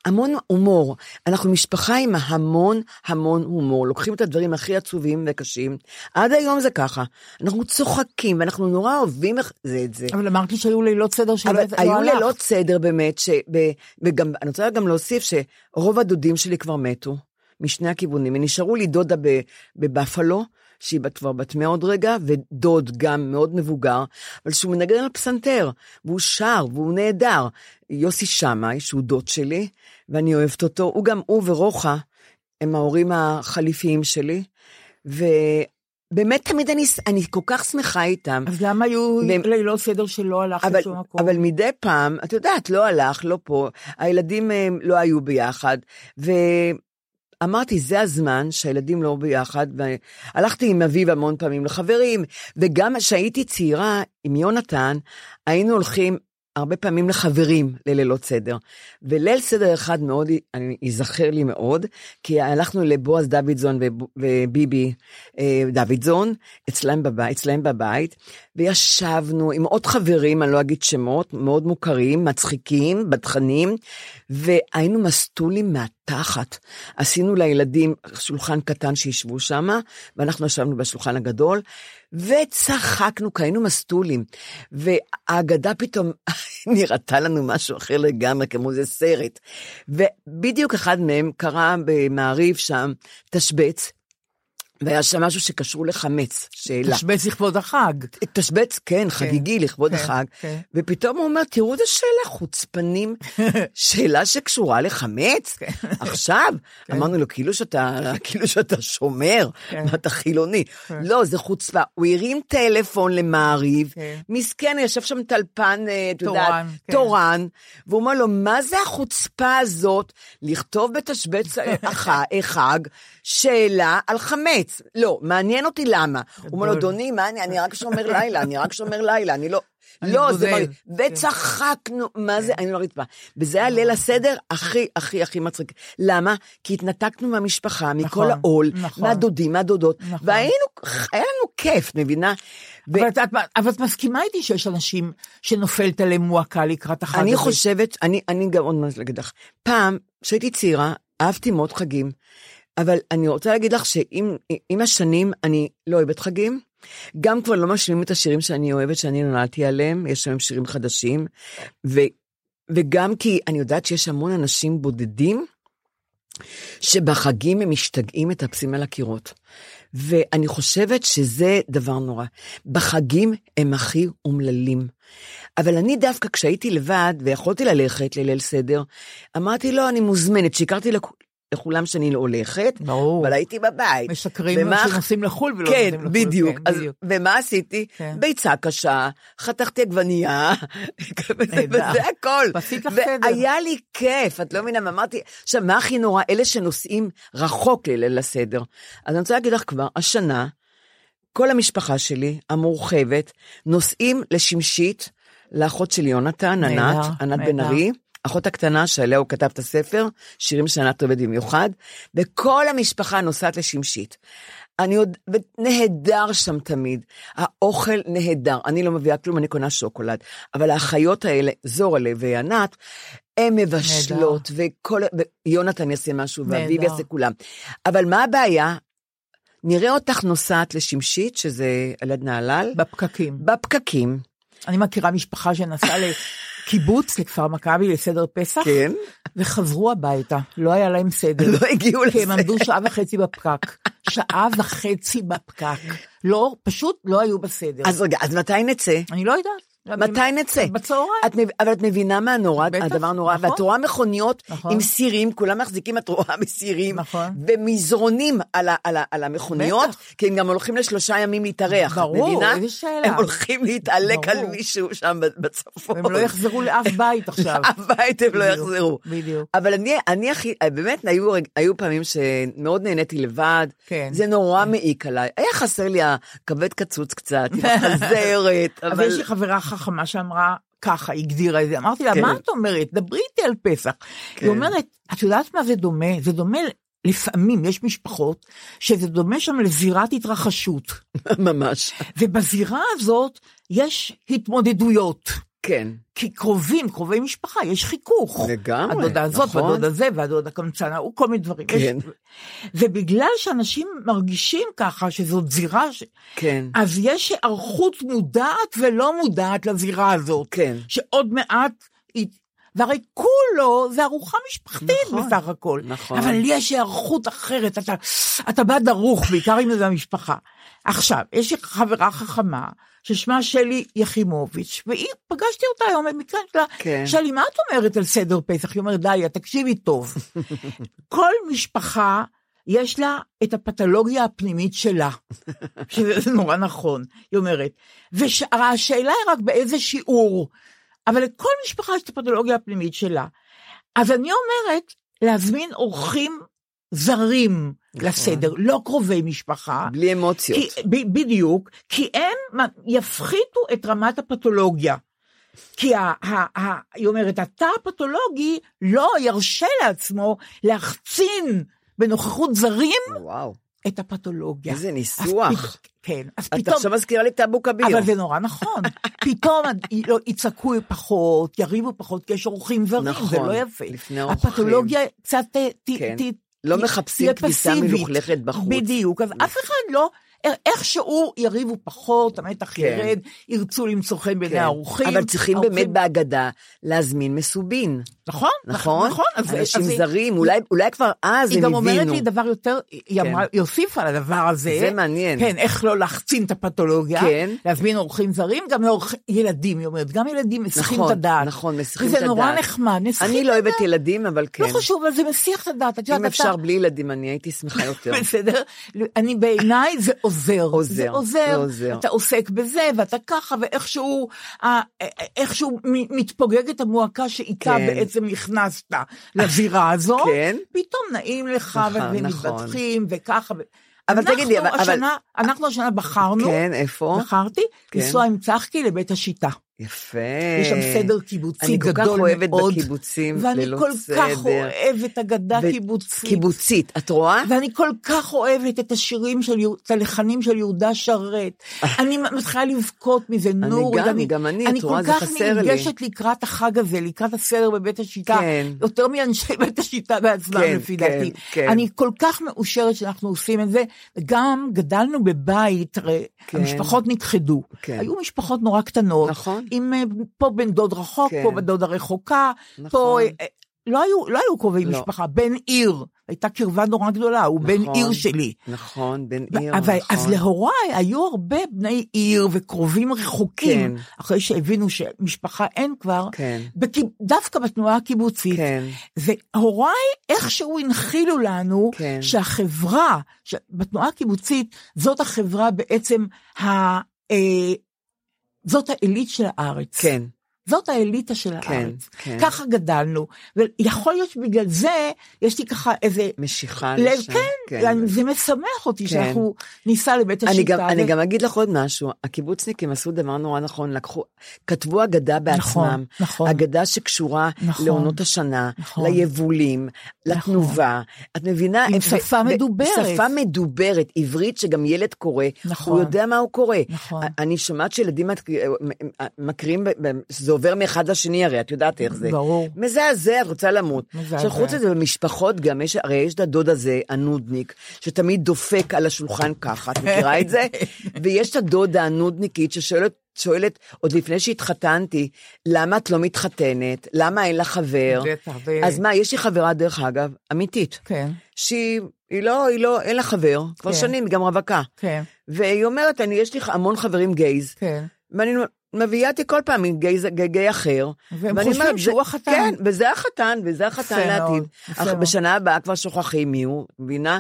והמון הומור. אנחנו משפחה עם המון המון הומור, לוקחים את הדברים הכי עצובים וקשים. עד היום זה ככה, אנחנו צוחקים, ואנחנו נורא אוהבים זה את זה. אבל אמרת לי שהיו לילות סדר אבל שבאמת היו לא. לילות סדר באמת, שב, וגם, אני רוצה גם להוסיף שרוב הדודים שלי כבר מתו, משני הכיוונים. ונשארו לי דודה בבפלו, שהיא בת- כבר בת מאה עוד רגע, ודוד גם מאוד מבוגר, אבל שהוא מנגן על פסנתר, והוא שר, והוא נהדר. יוסי שמאי, שהוא דוד שלי, ואני אוהבת אותו, הוא גם, הוא ורוחה, הם ההורים החליפיים שלי, ובאמת תמיד אני, אני כל כך שמחה איתם. אז למה היו והם- לילות סדר שלא הלכת אבל, לשום מקום? אבל מדי פעם, את יודעת, לא הלך, לא פה, הילדים הם, לא היו ביחד, ואמרתי, זה הזמן שהילדים לא ביחד, והלכתי עם אביב המון פעמים לחברים, וגם כשהייתי צעירה עם יונתן, היינו הולכים הרבה פעמים לחברים ללילות סדר. וליל סדר אחד מאוד, ייזכר לי מאוד, כי הלכנו לבועז דוידזון וב- וביבי אה, דוידזון, אצלם בבית, אצלם בבית, וישבנו עם עוד חברים, אני לא אגיד שמות, מאוד מוכרים, מצחיקים, בדחנים, והיינו מסטולים מהתחת. עשינו לילדים שולחן קטן שישבו שם, ואנחנו ישבנו בשולחן הגדול, וצחקנו, כי היינו מסטולים. והאגדה פתאום נראתה לנו משהו אחר לגמרי, כמו איזה סרט. ובדיוק אחד מהם קרא במעריב שם תשבץ, והיה שם משהו שקשור לחמץ, שאלה. תשבץ לכבוד החג. תשבץ, כן, חגיגי לכבוד כן, החג. כן. ופתאום הוא אומר, תראו איזה שאלה חוצפנים, שאלה שקשורה לחמץ. כן. עכשיו, אמרנו לו, כאילו שאתה, כאילו שאתה שומר, כן. ואתה חילוני. לא, זה חוצפה. הוא הרים טלפון למעריב, כן. מסכן, ישב שם טלפן, אה, את יודעת, תורן, כן. תורן, והוא אומר לו, מה זה החוצפה הזאת לכתוב בתשבץ הח- החג שאלה על חמץ? לא, מעניין אותי למה. הוא אומר לו. אדוני, מה אני, אני רק שומר לילה, אני רק שומר לילה, אני לא... לא, זה. מרגיש, וצחקנו, מה זה, אני לא רצפה. וזה היה ליל הסדר הכי, הכי, הכי מצחיק. למה? כי התנתקנו מהמשפחה, מכל נכון, העול, נכון. מהדודים, מהדודות, נכון. והיינו, היה לנו כיף, מבינה? אבל את, מסכימה איתי שיש אנשים שנופלת עליהם מועקה לקראת החג הזה. אני חושבת, אני, גם עוד מעט להגיד לך, פעם, כשהייתי צעירה, אהבתי מאוד חגים, אבל אני רוצה להגיד לך שעם עם השנים אני לא אוהבת חגים, גם כבר לא משלימים את השירים שאני אוהבת, שאני נולדתי עליהם, יש היום שירים חדשים, ו, וגם כי אני יודעת שיש המון אנשים בודדים, שבחגים הם משתגעים מטפסים על הקירות. ואני חושבת שזה דבר נורא. בחגים הם הכי אומללים. אבל אני דווקא כשהייתי לבד ויכולתי ללכת לליל סדר, אמרתי לא, אני מוזמנת, שיקרתי. לכולם שאני לא הולכת, ברור. אבל הייתי בבית. משקרים ומה- שנוסעים לחו"ל ולא כן, נוסעים לחו"ל. בדיוק. כן, אז, בדיוק. ומה עשיתי? כן. ביצה קשה, חתכתי עגבנייה, נהדר. וזה הכל. ועשית לך סדר. והיה לי כיף, את לא מבינה, אמרתי, עכשיו, מה הכי נורא? אלה שנוסעים רחוק לליל הסדר. אז אני רוצה להגיד לך כבר, השנה, כל המשפחה שלי, המורחבת, נוסעים לשמשית, לאחות של יונתן, ענת, ענת בן. ארי, אחות הקטנה שעליה הוא כתב את הספר, שירים שענת אוהבת במיוחד, וכל המשפחה נוסעת לשמשית. אני עוד, נהדר שם תמיד, האוכל נהדר, אני לא מביאה כלום, אני קונה שוקולד, אבל האחיות האלה, זורלה וענת, הן מבשלות, וכל, ויונתן יעשה משהו, ואביב נהדר. יעשה כולם. אבל מה הבעיה? נראה אותך נוסעת לשמשית, שזה על יד נהלל, בפקקים. בפקקים, אני מכירה משפחה שנסעה לקיבוץ, לכפר מכבי, לסדר פסח, כן, וחזרו הביתה. לא היה להם סדר. לא הגיעו כי הם. עמדו שעה וחצי בפקק. שעה וחצי בפקק. לא, פשוט לא היו בסדר. אז רגע, אז מתי נצא? אני לא יודעת. מתי נצא? בצהריים. את, אבל את מבינה מה נורא, בטח, הדבר נורא, נכון. ואת רואה מכוניות נכון. עם סירים, כולם מחזיקים, את רואה בסירים, נכון. ומזרונים על, ה, על, ה, על המכוניות, בטח. כי הם גם הולכים לשלושה ימים להתארח, ברור, מבינה? איזה שאלה. הם הולכים להתעלק על ברור. מישהו שם בצפון. הם לא יחזרו לאף בית עכשיו. לאף בית הם לא בדיוק, יחזרו. בדיוק. אבל אני, אני הכי, באמת, היו, היו פעמים שמאוד נהניתי לבד, כן. זה נורא מעיק עליי. היה חסר לי הכבד קצוץ קצת, עם החזרת, אבל אבל... יש לי חברה חכמה שאמרה ככה, הגדירה את זה. אמרתי לה, כן. מה את אומרת? דברי איתי על פסח. כן. היא אומרת, את יודעת מה זה דומה? זה דומה, לפעמים יש משפחות שזה דומה שם לזירת התרחשות. ממש. ובזירה הזאת יש התמודדויות. כן. כי קרובים, קרובי משפחה, יש חיכוך. לגמרי, הדודה הזאת, נכון. והדודה זה, והדודה קמצן ההוא, כל מיני דברים. כן. יש, ובגלל שאנשים מרגישים ככה, שזאת זירה, ש... כן. אז יש היערכות מודעת ולא מודעת לזירה הזאת. כן. שעוד מעט היא... והרי כולו זה ארוחה משפחתית נכון, בסך הכל. נכון. אבל יש היערכות אחרת, אתה, אתה בא דרוך, בעיקר אם זה המשפחה. עכשיו, יש לי חברה חכמה, ששמה שלי יחימוביץ', והיא, פגשתי אותה היום במקרה שלה, כן. שלי, מה את אומרת על סדר פסח? היא אומרת, דליה, תקשיבי טוב. כל משפחה, יש לה את הפתולוגיה הפנימית שלה, שזה נורא נכון, היא אומרת. והשאלה היא רק באיזה שיעור, אבל לכל משפחה יש את הפתולוגיה הפנימית שלה. אז אני אומרת, להזמין אורחים זרים לסדר, לא קרובי משפחה. בלי אמוציות. כי, ב, בדיוק, כי הם יפחיתו את רמת הפתולוגיה. כי ה, ה, ה, היא אומרת, התא הפתולוגי לא ירשה לעצמו להחצין בנוכחות זרים וואו, את הפתולוגיה. איזה אז ניסוח. פת- כן, אז את פתאום... עכשיו מזכירה לי את אבו כביר. אבל זה נורא נכון. פתאום לא- יצעקו פחות, יריבו פחות, כי יש אורחים זרים, זה נכון, לא יפה. לפני אורחים. הפתולוגיה קצת ת- כן. ת- לא מחפשים כביסה. מלוכלכת בחוץ. בדיוק, אז אף אחד לא, איכשהו יריבו פחות, המתח כן. ירד, ירצו למצוא חן בעיני כן. האורחים. אבל צריכים האורחים- באמת בהגדה להזמין מסובין. נכון, נכון? נכון. אז- אנשים אז- זרים, אולי- אולי כבר אז היא הם גם אומרת הבינו. לי דבר יותר, היא כן. אמרה, היא הוסיפה על הדבר הזה. זה מעניין. כן, איך לא להחצין את הפתולוגיה. כן. להזמין אורחים זרים, גם לאורח- ילדים, היא אומרת, גם ילדים מסיחים נכון, את הדעת. נכון, מסיחים את וזה נורא הדעת. נחמד, מסיחים אני את לא אוהבת הדעת. ילדים, אבל כן. לא חשוב, אבל זה מסיח את הדעת. אם אתה- אפשר בלי ילדים, אני הייתי שמחה יותר. בסדר? אני בעיניי זה עוזר. עוזר, זה זה עוזר. עוזר. אתה עוסק בזה, ואתה ככה, ואיכשהו מתפוגגת המועקה שאיתה כן. בעצם נכנסת לזירה הזו. כן. פתאום נעים לך, נכון, נכון. ומתבטחים, וככה. אבל אנחנו תגידי, אבל- אנחנו השנה בחרנו, כן, איפה? בחרתי, כן. לנסוע עם צחקי לבית השיטה. יפה. יש שם סדר קיבוצי אני כל כך גדול אוהבת מאוד. בקיבוצים, ואני כל כך. אוהבת אגדה ו- קיבוצית. קיבוצית, את רואה? ואני כל כך אוהבת את השירים של, את הלחנים של יהודה שרת. אני מתחילה לבכות מזה, נורית. גם, גם אני, את רואה, אני זה כל כך חסר לי. נרגשת לקראת החג הזה, לקראת הסדר בבית השיטה. כן. יותר מאנשי בית השיטה בעצמם, כן, לפי כן, דעתי. כן. אני כל כך מאושרת שאנחנו עושים את זה. וגם גדלנו בבית, כן. המשפחות נכחדו. כן. היו משפחות נורא קטנות. נכון. עם אה, פה בן דוד רחוק, כן. פה בן דוד הרחוקה, נכון. פה... אה, לא היו, לא היו קרובי לא. משפחה, בן עיר, הייתה קרבה נורא גדולה, הוא בן נכון. עיר שלי. נכון, בן עיר, אבל, נכון. אז להוריי היו הרבה בני עיר וקרובים רחוקים, כן. אחרי שהבינו שמשפחה אין כבר, כן. בקיב- דווקא בתנועה הקיבוצית. כן. והוריי איכשהו הנחילו לנו כן. שהחברה, ש- בתנועה הקיבוצית, זאת החברה בעצם, ה, אה, זאת העילית של הארץ. כן, זאת האליטה של כן, הארץ. כן. ככה גדלנו. ויכול להיות שבגלל זה, יש לי ככה איזה... משיכה לב, לשם. כן, זה משמח אותי כן. שאנחנו ניסע לבית השיטה. אני גם, ו- אני גם אגיד לך עוד משהו, הקיבוצניקים עשו דבר נורא נכון, לקחו, כתבו אגדה בעצמם, נכון. אגדה שקשורה נכון. לעונות השנה, נכון. ליבולים, לתנובה, את מבינה? עם שפה ו- מדוברת. שפה מדוברת, עברית שגם ילד קורא, נכון. הוא יודע מה הוא קורא. נכון. אני שומעת שילדים מק- מקריאים, זה עובר מאחד לשני הרי, את יודעת איך זה. ברור. מזעזע, את רוצה למות. מזעזע. עכשיו חוץ מזה, במשפחות גם, יש, הרי יש את הדוד הזה, הנודניק, שתמיד דופק על השולחן ככה, את מכירה את זה? ויש את הדודה הנודניקית ששואלת, שואלת, עוד לפני שהתחתנתי, למה את לא מתחתנת? למה אין לך חבר? בטח, ו- אז מה, יש לי חברה, דרך אגב, אמיתית, כן, שהיא היא לא, היא לא, אין לה חבר, כבר כן. שנים, היא גם רווקה. כן, והיא אומרת, אני, יש לי המון חברים גייז, כן. ואני מביאה אותי כל פעם עם גיי, גיי, גיי אחר. והם חושבים שהוא זה- החתן. כן, וזה החתן, וזה החתן לעתיד. אך. בשנה הבאה כבר שוכחים מי הוא, מבינה?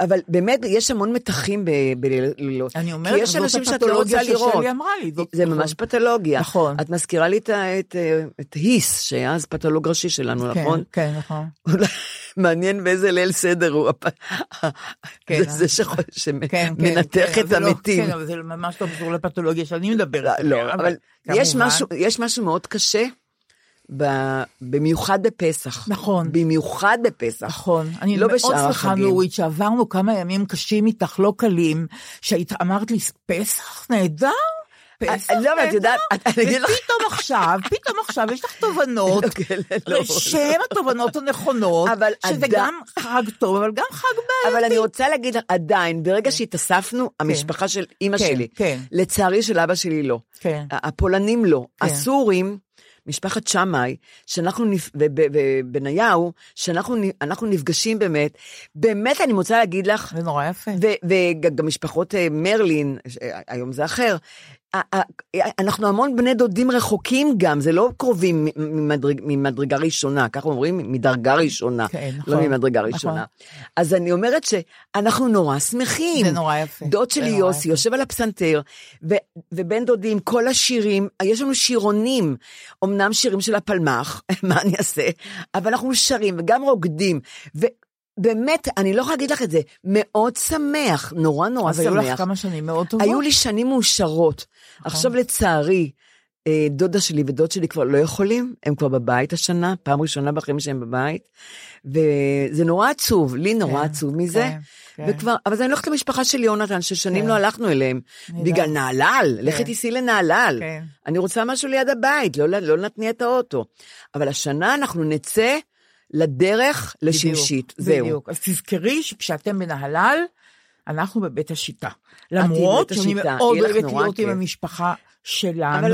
אבל באמת, יש המון מתחים בלילות. אני כי אומרת, יש זאת אנשים שאת לא רוצה לראות. ששלי אמרה לי. זאת- זה נכון. ממש פתולוגיה. נכון. את מזכירה לי את, את, את היס, שהיה אז פתולוג ראשי שלנו, כן, נכון? כן, נכון. מעניין באיזה ליל סדר הוא, כן, זה- זה שח- כן, כן, שמנתח כן, את לא- המתים. כן, אבל זה ממש לא קשור לפתולוגיה שאני מדברת. לא, עליה, אבל יש כמובן- משהו, יש משהו מאוד קשה, ב- במיוחד בפסח. נכון. במיוחד בפסח. נכון, אני לא מאוד שמחה. נורית שעברנו כמה ימים קשים איתך, לא קלים, שהיית אמרת לי פסח נהדר, לא, אבל את יודעת, את- אני אגיד לך- ופתאום עכשיו, פתאום עכשיו יש לך תובנות, כן, לא. שהן התובנות הנכונות, שזה גם חג טוב, אבל גם חג בעייתי. אבל אני רוצה להגיד לך, עדיין, ברגע שהתאספנו, המשפחה של אימא כן, שלי, כן. לצערי של אבא שלי לא. כן. הפולנים לא. כן. הסורים, משפחת שמאי, שאנחנו, נפ- ובניהו, שאנחנו נפגשים באמת, באמת אני רוצה להגיד לך, זה נורא יפה. וגם משפחות אה, מרלין, אה, היום זה אחר, אנחנו המון בני דודים רחוקים גם, זה לא קרובים ממדרג, ממדרגה ראשונה, ככה אומרים, מדרגה ראשונה, כן, לא נכון, ממדרגה נכון. ראשונה. אז אני אומרת שאנחנו נורא שמחים. זה נורא יפה. דוד שלי יוסי יפה. יושב על הפסנתר, ו- ובן דודים, כל השירים, יש לנו שירונים, אמנם שירים של הפלמ"ח, מה אני אעשה, אבל אנחנו שרים וגם רוקדים, ובאמת, אני לא יכולה להגיד לך את זה, מאוד שמח, נורא נורא אז היו לך שמח. כמה שנים מאוד טובות. היו לי שנים מאושרות. עכשיו לצערי, אה, דודה שלי ודוד שלי כבר לא יכולים, הם כבר בבית השנה, פעם ראשונה בחיים שהם בבית, וזה נורא עצוב, לי נורא כן, עצוב מזה. כן, כן. וכבר, אבל אני הולכת למשפחה של יונתן, ששנים כן. לא הלכנו אליהם, בגלל יודעת. נהלל, לכי תיסעי לנהלל. כן. אני רוצה משהו ליד הבית, לא, לא נתניע את האוטו. אבל השנה אנחנו נצא לדרך לשמשית, בדיוק, זהו. בדיוק. אז תזכרי שכשאתם בנהלל, אנחנו בבית השיטה. למרות שאני השיטה, מאוד אוהבת להיות עם. המשפחה אבל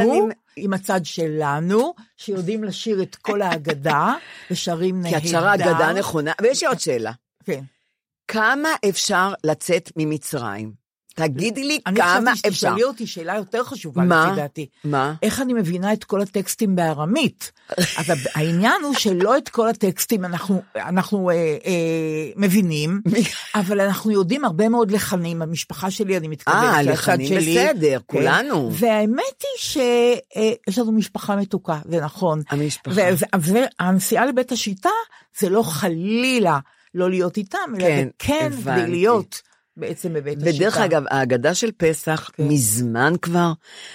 אני- שלנו, עם הצד שלנו, שיודעים לשיר את כל ההגדה, ושרים נהדר. כי את שרה אגדה נכונה, ויש לי עוד שאלה. כן. כמה אפשר לצאת ממצרים? תגידי לי אני כמה אפשר. שתשאלי אותי שאלה יותר חשובה, מה? לפי דעתי. מה? איך אני מבינה את כל הטקסטים בארמית? אז העניין הוא שלא את כל הטקסטים אנחנו, אנחנו אה, אה, מבינים, אבל אנחנו יודעים הרבה מאוד לחנים, המשפחה שלי, אני מתכוונת, אה, לחנים שלי. בסדר, כן. כולנו. והאמת היא שיש לנו משפחה מתוקה, זה נכון. המשפחה. והנסיעה לבית השיטה זה לא חלילה לא להיות איתם, אלא כן, זה כן הבנתי. כדי להיות בעצם בבית השיטה. ודרך אגב, ההגדה של פסח, כן. מזמן כבר,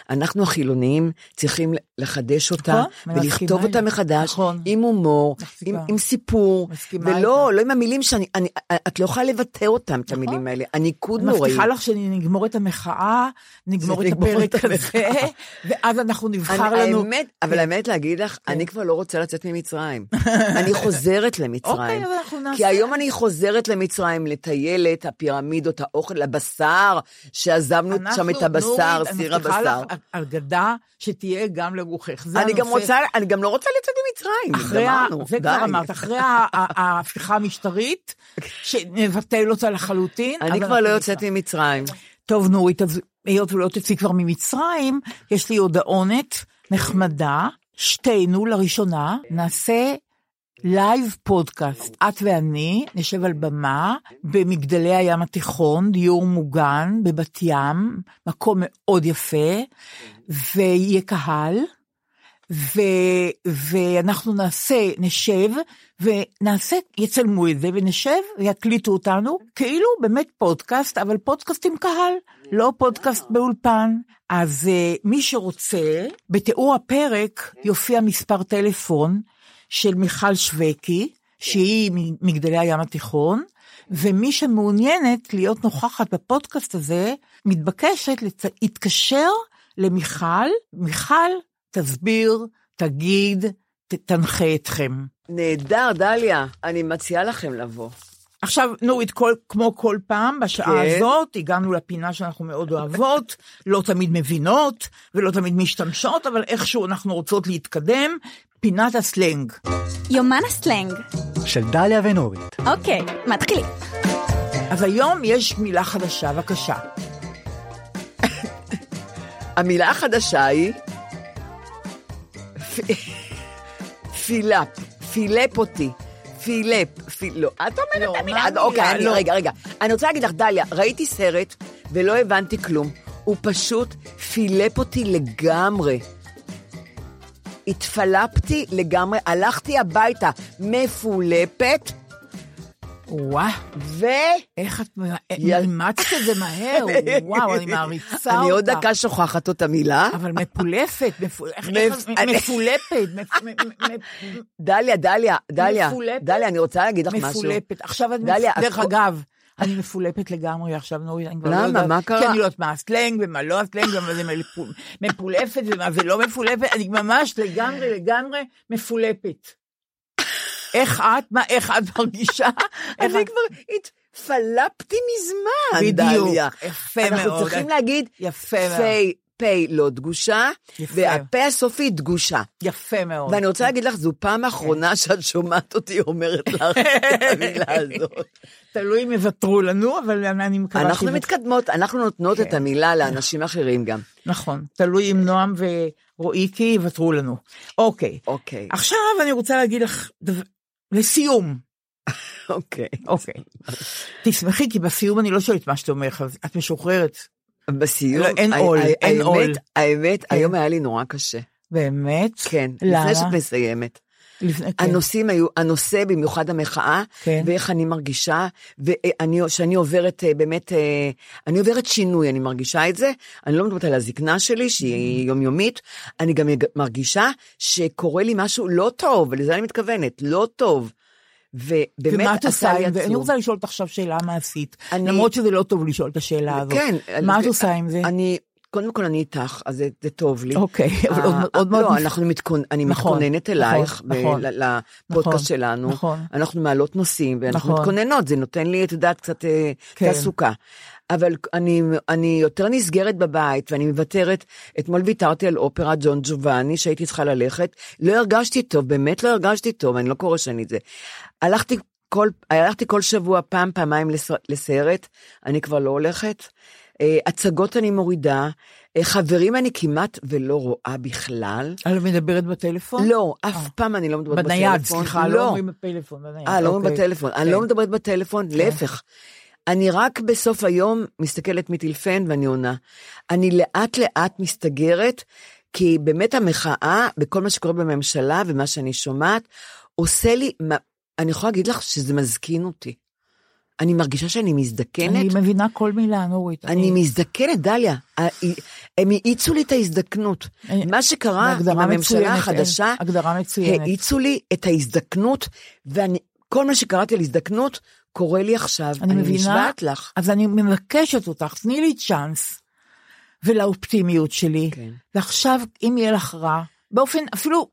אנחנו החילונים צריכים לחדש אותה, נכון, אני ולכתוב אותה. מחדש, נכון. עם הומור. עם, עם סיפור, ולא. לא עם המילים שאני, אני, את לא יכולה לבטא אותם, את המילים האלה, הניקוד אני נוראי. מבטיחה לך שנגמור את המחאה, נגמור את הפרק הזה, ואז אנחנו נבחר אני, לנו... האמת, אבל כן. האמת להגיד לך, אני כבר לא רוצה לצאת ממצרים. אני חוזרת למצרים. אוקיי, אז אנחנו נעשה. כי היום אני חוזרת למצרים, לטיילת, הפירמידות, את האוכל לבשר, שעזבנו שם את הבשר, נורית, סיר אני מבטיחה הבשר. לך אגדה שתהיה גם לרוחך. זה אני גם הנושא- רוצה, אני גם לא רוצה לצאת ממצרים, גמרנו, זה. כבר אמרת, אחרי ההפיכה המשטרית, שנבטל אותה לחלוטין. אני כבר לא אנחנו יוצאת. ממצרים. טוב, נורית, אז היות ולא תצאי כבר ממצרים, יש לי הודעונת נחמדה, שתינו לראשונה נעשה live פודקאסט. את ואני נשב על במה במגדלי הים התיכון, דיור מוגן בבת ים, מקום מאוד יפה, ויהיה קהל. ו, ואנחנו נעשה, נשב, ונעשה, יצלמו את זה, ונשב ויקליטו אותנו, כאילו באמת פודקאסט, אבל פודקאסט עם קהל, לא פודקאסט באולפן. אז uh, מי שרוצה, בתיאור הפרק יופיע מספר טלפון של מיכל שווקי, שהיא מגדלי הים התיכון, ומי שמעוניינת להיות נוכחת בפודקאסט הזה, מתבקשת להתקשר למיכל, מיכל, תסביר, תגיד, ת, תנחה אתכם. נהדר, דליה, אני מציעה לכם לבוא. עכשיו, נורית, כל, כמו כל פעם, בשעה כן. הזאת, הגענו לפינה שאנחנו מאוד אוהבות, לא תמיד מבינות ולא תמיד משתמשות, אבל איכשהו אנחנו רוצות להתקדם, פינת הסלנג. יומן הסלנג. של דליה ונורית. אוקיי, מתחילים. אז היום יש מילה חדשה, בבקשה. המילה החדשה היא פילאפ, פילפ אותי. פילפ, פיל... לא, את אומרת לא, את המילה, אוקיי? אני, לא. רגע, רגע. אני רוצה להגיד לך, דליה, ראיתי סרט ולא הבנתי כלום. הוא פשוט פילפ אותי לגמרי. התפלפתי לגמרי, הלכתי הביתה מפולפת, וואה, ו... איך את אימצת את זה מהר, וואו, אני מעריצה אותך. אני עוד דקה שוכחת את המילה. אבל מפולפת, מפולפת, דליה, דליה, דליה, מפולפת? דליה, אני רוצה להגיד לך משהו. מפולפת. עכשיו את, דליה, מפ- דרך אגב, אני מפולפת לגמרי עכשיו, נורית, אני כבר לא למה? יודעת. מה קרה? כי אני לא יודעת מה הסלנג ומה לא הסלנג ומה זה מפול- מפולפת ומה זה לא מפולפת, אני ממש לגמרי לגמרי מפולפת. איך את, מה, איך את מרגישה? אני כבר התפלפתי מזמן, בדיוק, דליה. יפה אנחנו מאוד. צריכים להגיד, יפה מאוד. פי לא דגושה, יפה. והפה הסופי דגושה. יפה מאוד. ואני רוצה להגיד לך, זו פעם אחרונה שאת שומעת אותי אומרת לך את המילה הזאת. תלוי אם יוותרו לנו, אבל אני מקווה אנחנו. מתקדמות, אנחנו נותנות את כן. המילה לאנשים אחרים גם. נכון, תלוי אם נועם ורועיקי יוותרו לנו. אוקיי. אוקיי, עכשיו אני רוצה להגיד לך, לסיום, אוקיי. אוקיי. תשמחי, כי בסיום אני לא שואלת מה שאתה אומר, אז את משוחררת. בסיום, לא, אין עול, אין האמת- עול. האמת, כן. היום היה לי נורא קשה. באמת? כן, למה? לפני שאת מסיימת. לפני, כן. הנושאים היו, הנושא במיוחד המחאה, כן. ואיך אני מרגישה, ושאני עוברת אה, באמת, אה, אני עוברת שינוי, אני מרגישה את זה, אני לא מדברת על הזקנה שלי. שהיא יומיומית, אני גם מרגישה שקורה לי משהו לא טוב, ולזה אני מתכוונת, לא טוב. ובאמת ומה את עושה עם זה? אני. רוצה לשאול אותך עכשיו שאלה מעשית, אני- למרות שזה לא טוב לשאול את השאלה הזאת. כן. מה אני- את עושה עם זה? אני, קודם כל אני איתך, אז זה, זה טוב לי. אוקיי, אבל אה, עוד- עוד מאוד... לא, אנחנו מתכונ... אני נכון, מתכוננת אלייך, נכון, נכון, ב- ל- לפודקאסט נכון, שלנו. נכון. אנחנו מעלות נושאים, ואנחנו נכון. מתכוננות, זה נותן לי, את יודעת, קצת אה, כן. תעסוקה. אבל אני, אני יותר נסגרת בבית, ואני מוותרת. אתמול ויתרתי על אופרה ג'ון ג'ובאני, שהייתי צריכה ללכת. לא הרגשתי טוב, באמת לא הרגשתי טוב, אני לא קורא שאני את זה. הלכתי כל, הלכתי כל שבוע פעם, פעמיים לס, לסרט, אני כבר לא הולכת. אה, הצגות אני מורידה, אה, חברים אני כמעט ולא רואה בכלל. את מדברת בטלפון? לא, אף אה. פעם אני לא מדברת בטלפון. בנייד, סליחה, לא אומרים בפלאפון, בנייד. אה, לא אומרים אוקיי. בטלפון. אני כן. לא מדברת בטלפון, להפך. אני רק בסוף היום מסתכלת מי טילפן ואני עונה. אני לאט לאט מסתגרת, כי באמת המחאה, בכל מה שקורה בממשלה ומה שאני שומעת, עושה לי, אני יכולה להגיד לך שזה מזקין אותי. אני מרגישה שאני מזדקנת. אני מבינה כל מילה, נורית. אני מזדקנת, דליה. הם האיצו לי את ההזדקנות. אני- מה שקרה עם הממשלה מצוינת, החדשה, הגדרה מצוינת. האיצו לי את ההזדקנות, וכל מה שקראתי על הזדקנות, קורה לי עכשיו. אני אני מבינה. נשבעת לך. אז אני מבקשת אותך, תני לי צ'אנס, ולאופטימיות שלי. כן. ועכשיו, אם יהיה לך רע, באופן אפילו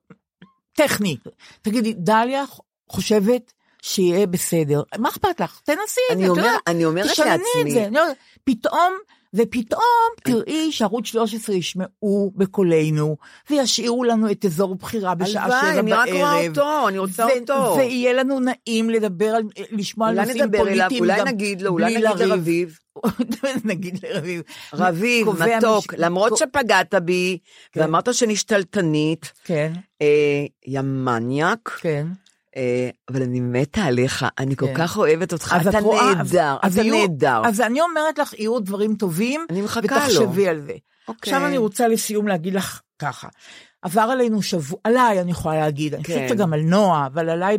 טכני, תגידי, דליה חושבת שיהיה בסדר. מה אכפת לך? תנסי את אני זה, אומר- אתה יודע, אני אומרת לעצמי- את זה. אני פתאום, ופתאום תראי שערוץ 13 ישמעו בקולנו, וישאירו לנו את אזור בחירה בשעה שבע הלוואי, בערב. אני רק רואה אותו, אני רוצה ו- אותו. ויהיה לנו נעים לדבר על, לשמוע על נושאים פוליטיים אולי נגיד לו, אולי נגיד. לרביב. נגיד לרביב. רביב, מתוק, מש- למרות שפגעת בי, כן. ואמרת שאני שתלטנית, כן, אה, יא מניאק, כן. אה, אבל אני מתה עליך, אני כל כן. כך אוהבת אותך, אתה נהדר, אז אתה נהדר. אז אני אומרת לך, יהיו דברים טובים, אני מחכה לו. ותחשבי על זה. אוקיי. עכשיו אני רוצה לסיום להגיד לך ככה. עבר עלינו שבוע, עליי אני יכולה להגיד, אני כן. חושבת שגם על נועה, אבל עליי,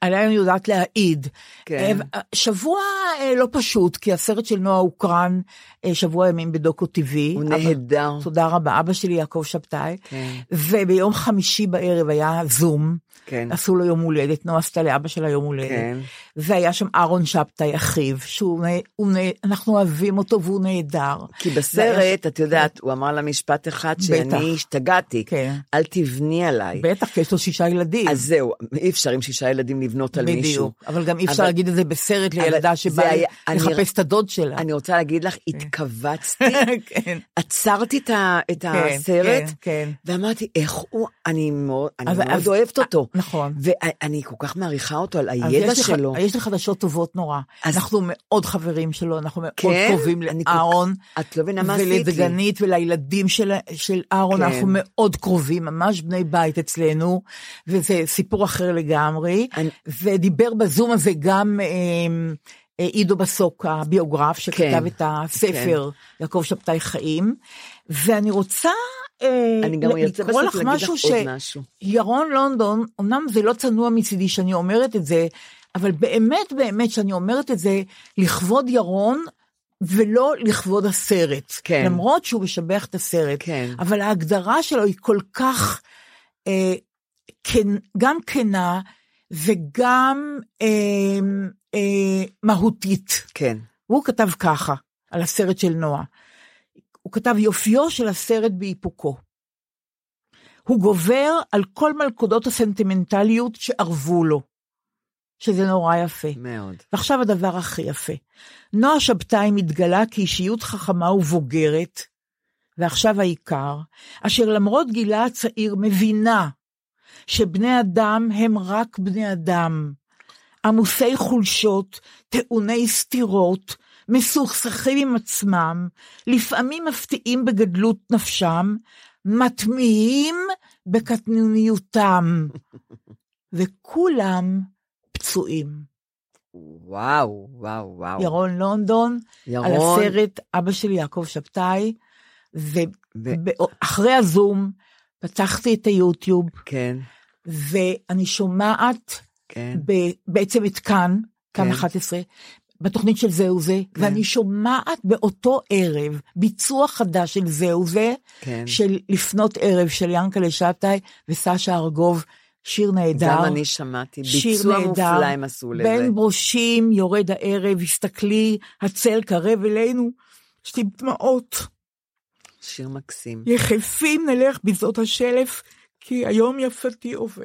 עליי, אני יודעת להעיד. כן. אה, שבוע אה, לא פשוט, כי הסרט של נועה הוקרן שבוע ימים בדוקו טבעי. הוא נהדר. תודה רבה, אבא שלי יעקב שבתאי. כן. וביום חמישי בערב היה זום, כן. עשו לו יום הולדת, נועה עשתה לאבא שלה יום הולדת. כן. והיה שם אהרון שבתאי אחיו, שהוא, נה- הוא, נה- אנחנו אוהבים אותו והוא נהדר. כי בסרט, את יודעת, הוא אמר לה משפט אחד. שאני השתגעתי, כן. אל תבני עליי. בטח, כי יש לו שישה ילדים. אז זהו, אי אפשר עם שישה ילדים לבנות על מישהו. בדיוק, אבל גם אי אפשר אבל- להגיד את זה בסרט לילדה שבאה אני- לחפש את הדוד שלה. אני רוצה להגיד לך, התכווצתי, כן, עצרתי את ה- את כן, הסרט, כן, כן. ואמרתי, איך הוא, אני מאוד אני אוהבת אותו. נכון. ואני כל כך מעריכה אותו על הידע יש שלו. יש לי חדשות טובות נורא. אז- אנחנו מאוד חברים שלו, אנחנו מאוד כן? קרובים אני כל- לאהרון. את לא מבינה מה עשית לי. ולדגנית ולילדים של, של אהרון, כן. אנחנו מאוד קרובים, ממש בני בית אצלנו, וזה סיפור אחר לגמרי. אני- ודיבר בזום הזה גם אה, אה, עידו בסוק, הביוגרף, שכתב כן. את הספר, יעקב שבתאי חיים, ואני רוצה אני גם לקרוא לך. משהו. ירון לונדון, אמנם זה לא צנוע מצידי שאני אומרת את זה, אבל באמת באמת שאני אומרת את זה לכבוד ירון, ולא לכבוד הסרט. כן. למרות שהוא משבח את הסרט. כן. אבל ההגדרה שלו היא כל כך, אה, כן, גם כנה וגם אה, אה, מהותית. כן. הוא כתב ככה על הסרט של נועה. הוא כתב יופיו של הסרט באיפוקו. הוא גובר על כל מלכודות הסנטימנטליות שארבו לו, שזה נורא יפה. מאוד. ועכשיו הדבר הכי יפה. נועה שבתאי מתגלה כאישיות חכמה ובוגרת, ועכשיו העיקר, אשר למרות גילה הצעיר מבינה שבני אדם הם רק בני אדם, עמוסי חולשות, טעוני סתירות, מסוכסכים עם עצמם, לפעמים מפתיעים בגדלות נפשם, מתמיהים בקטנוניותם, וכולם פצועים. וואו, וואו, וואו. ירון לונדון, ירון. על הסרט אבא שלי יעקב שבתאי, ו- ואחרי הזום פתחתי את היוטיוב, כן, ואני שומעת כן. ב- בעצם את כאן, כאן כן. 11, בתוכנית של זהו זה, כן. ואני שומעת באותו ערב ביצוע חדש של זהו זה, כן. של לפנות ערב של ינקלה שבתאי וסשה ארגוב, שיר נהדר. גם אני שמעתי, ביצוע נהדר. מופלא הם עשו לזה. בין ברושים יורד הערב, הסתכלי, הצל קרב אלינו, יש לי דמעות. שיר מקסים. יחפים נלך בזאת השלף, כי היום יפתי עובר.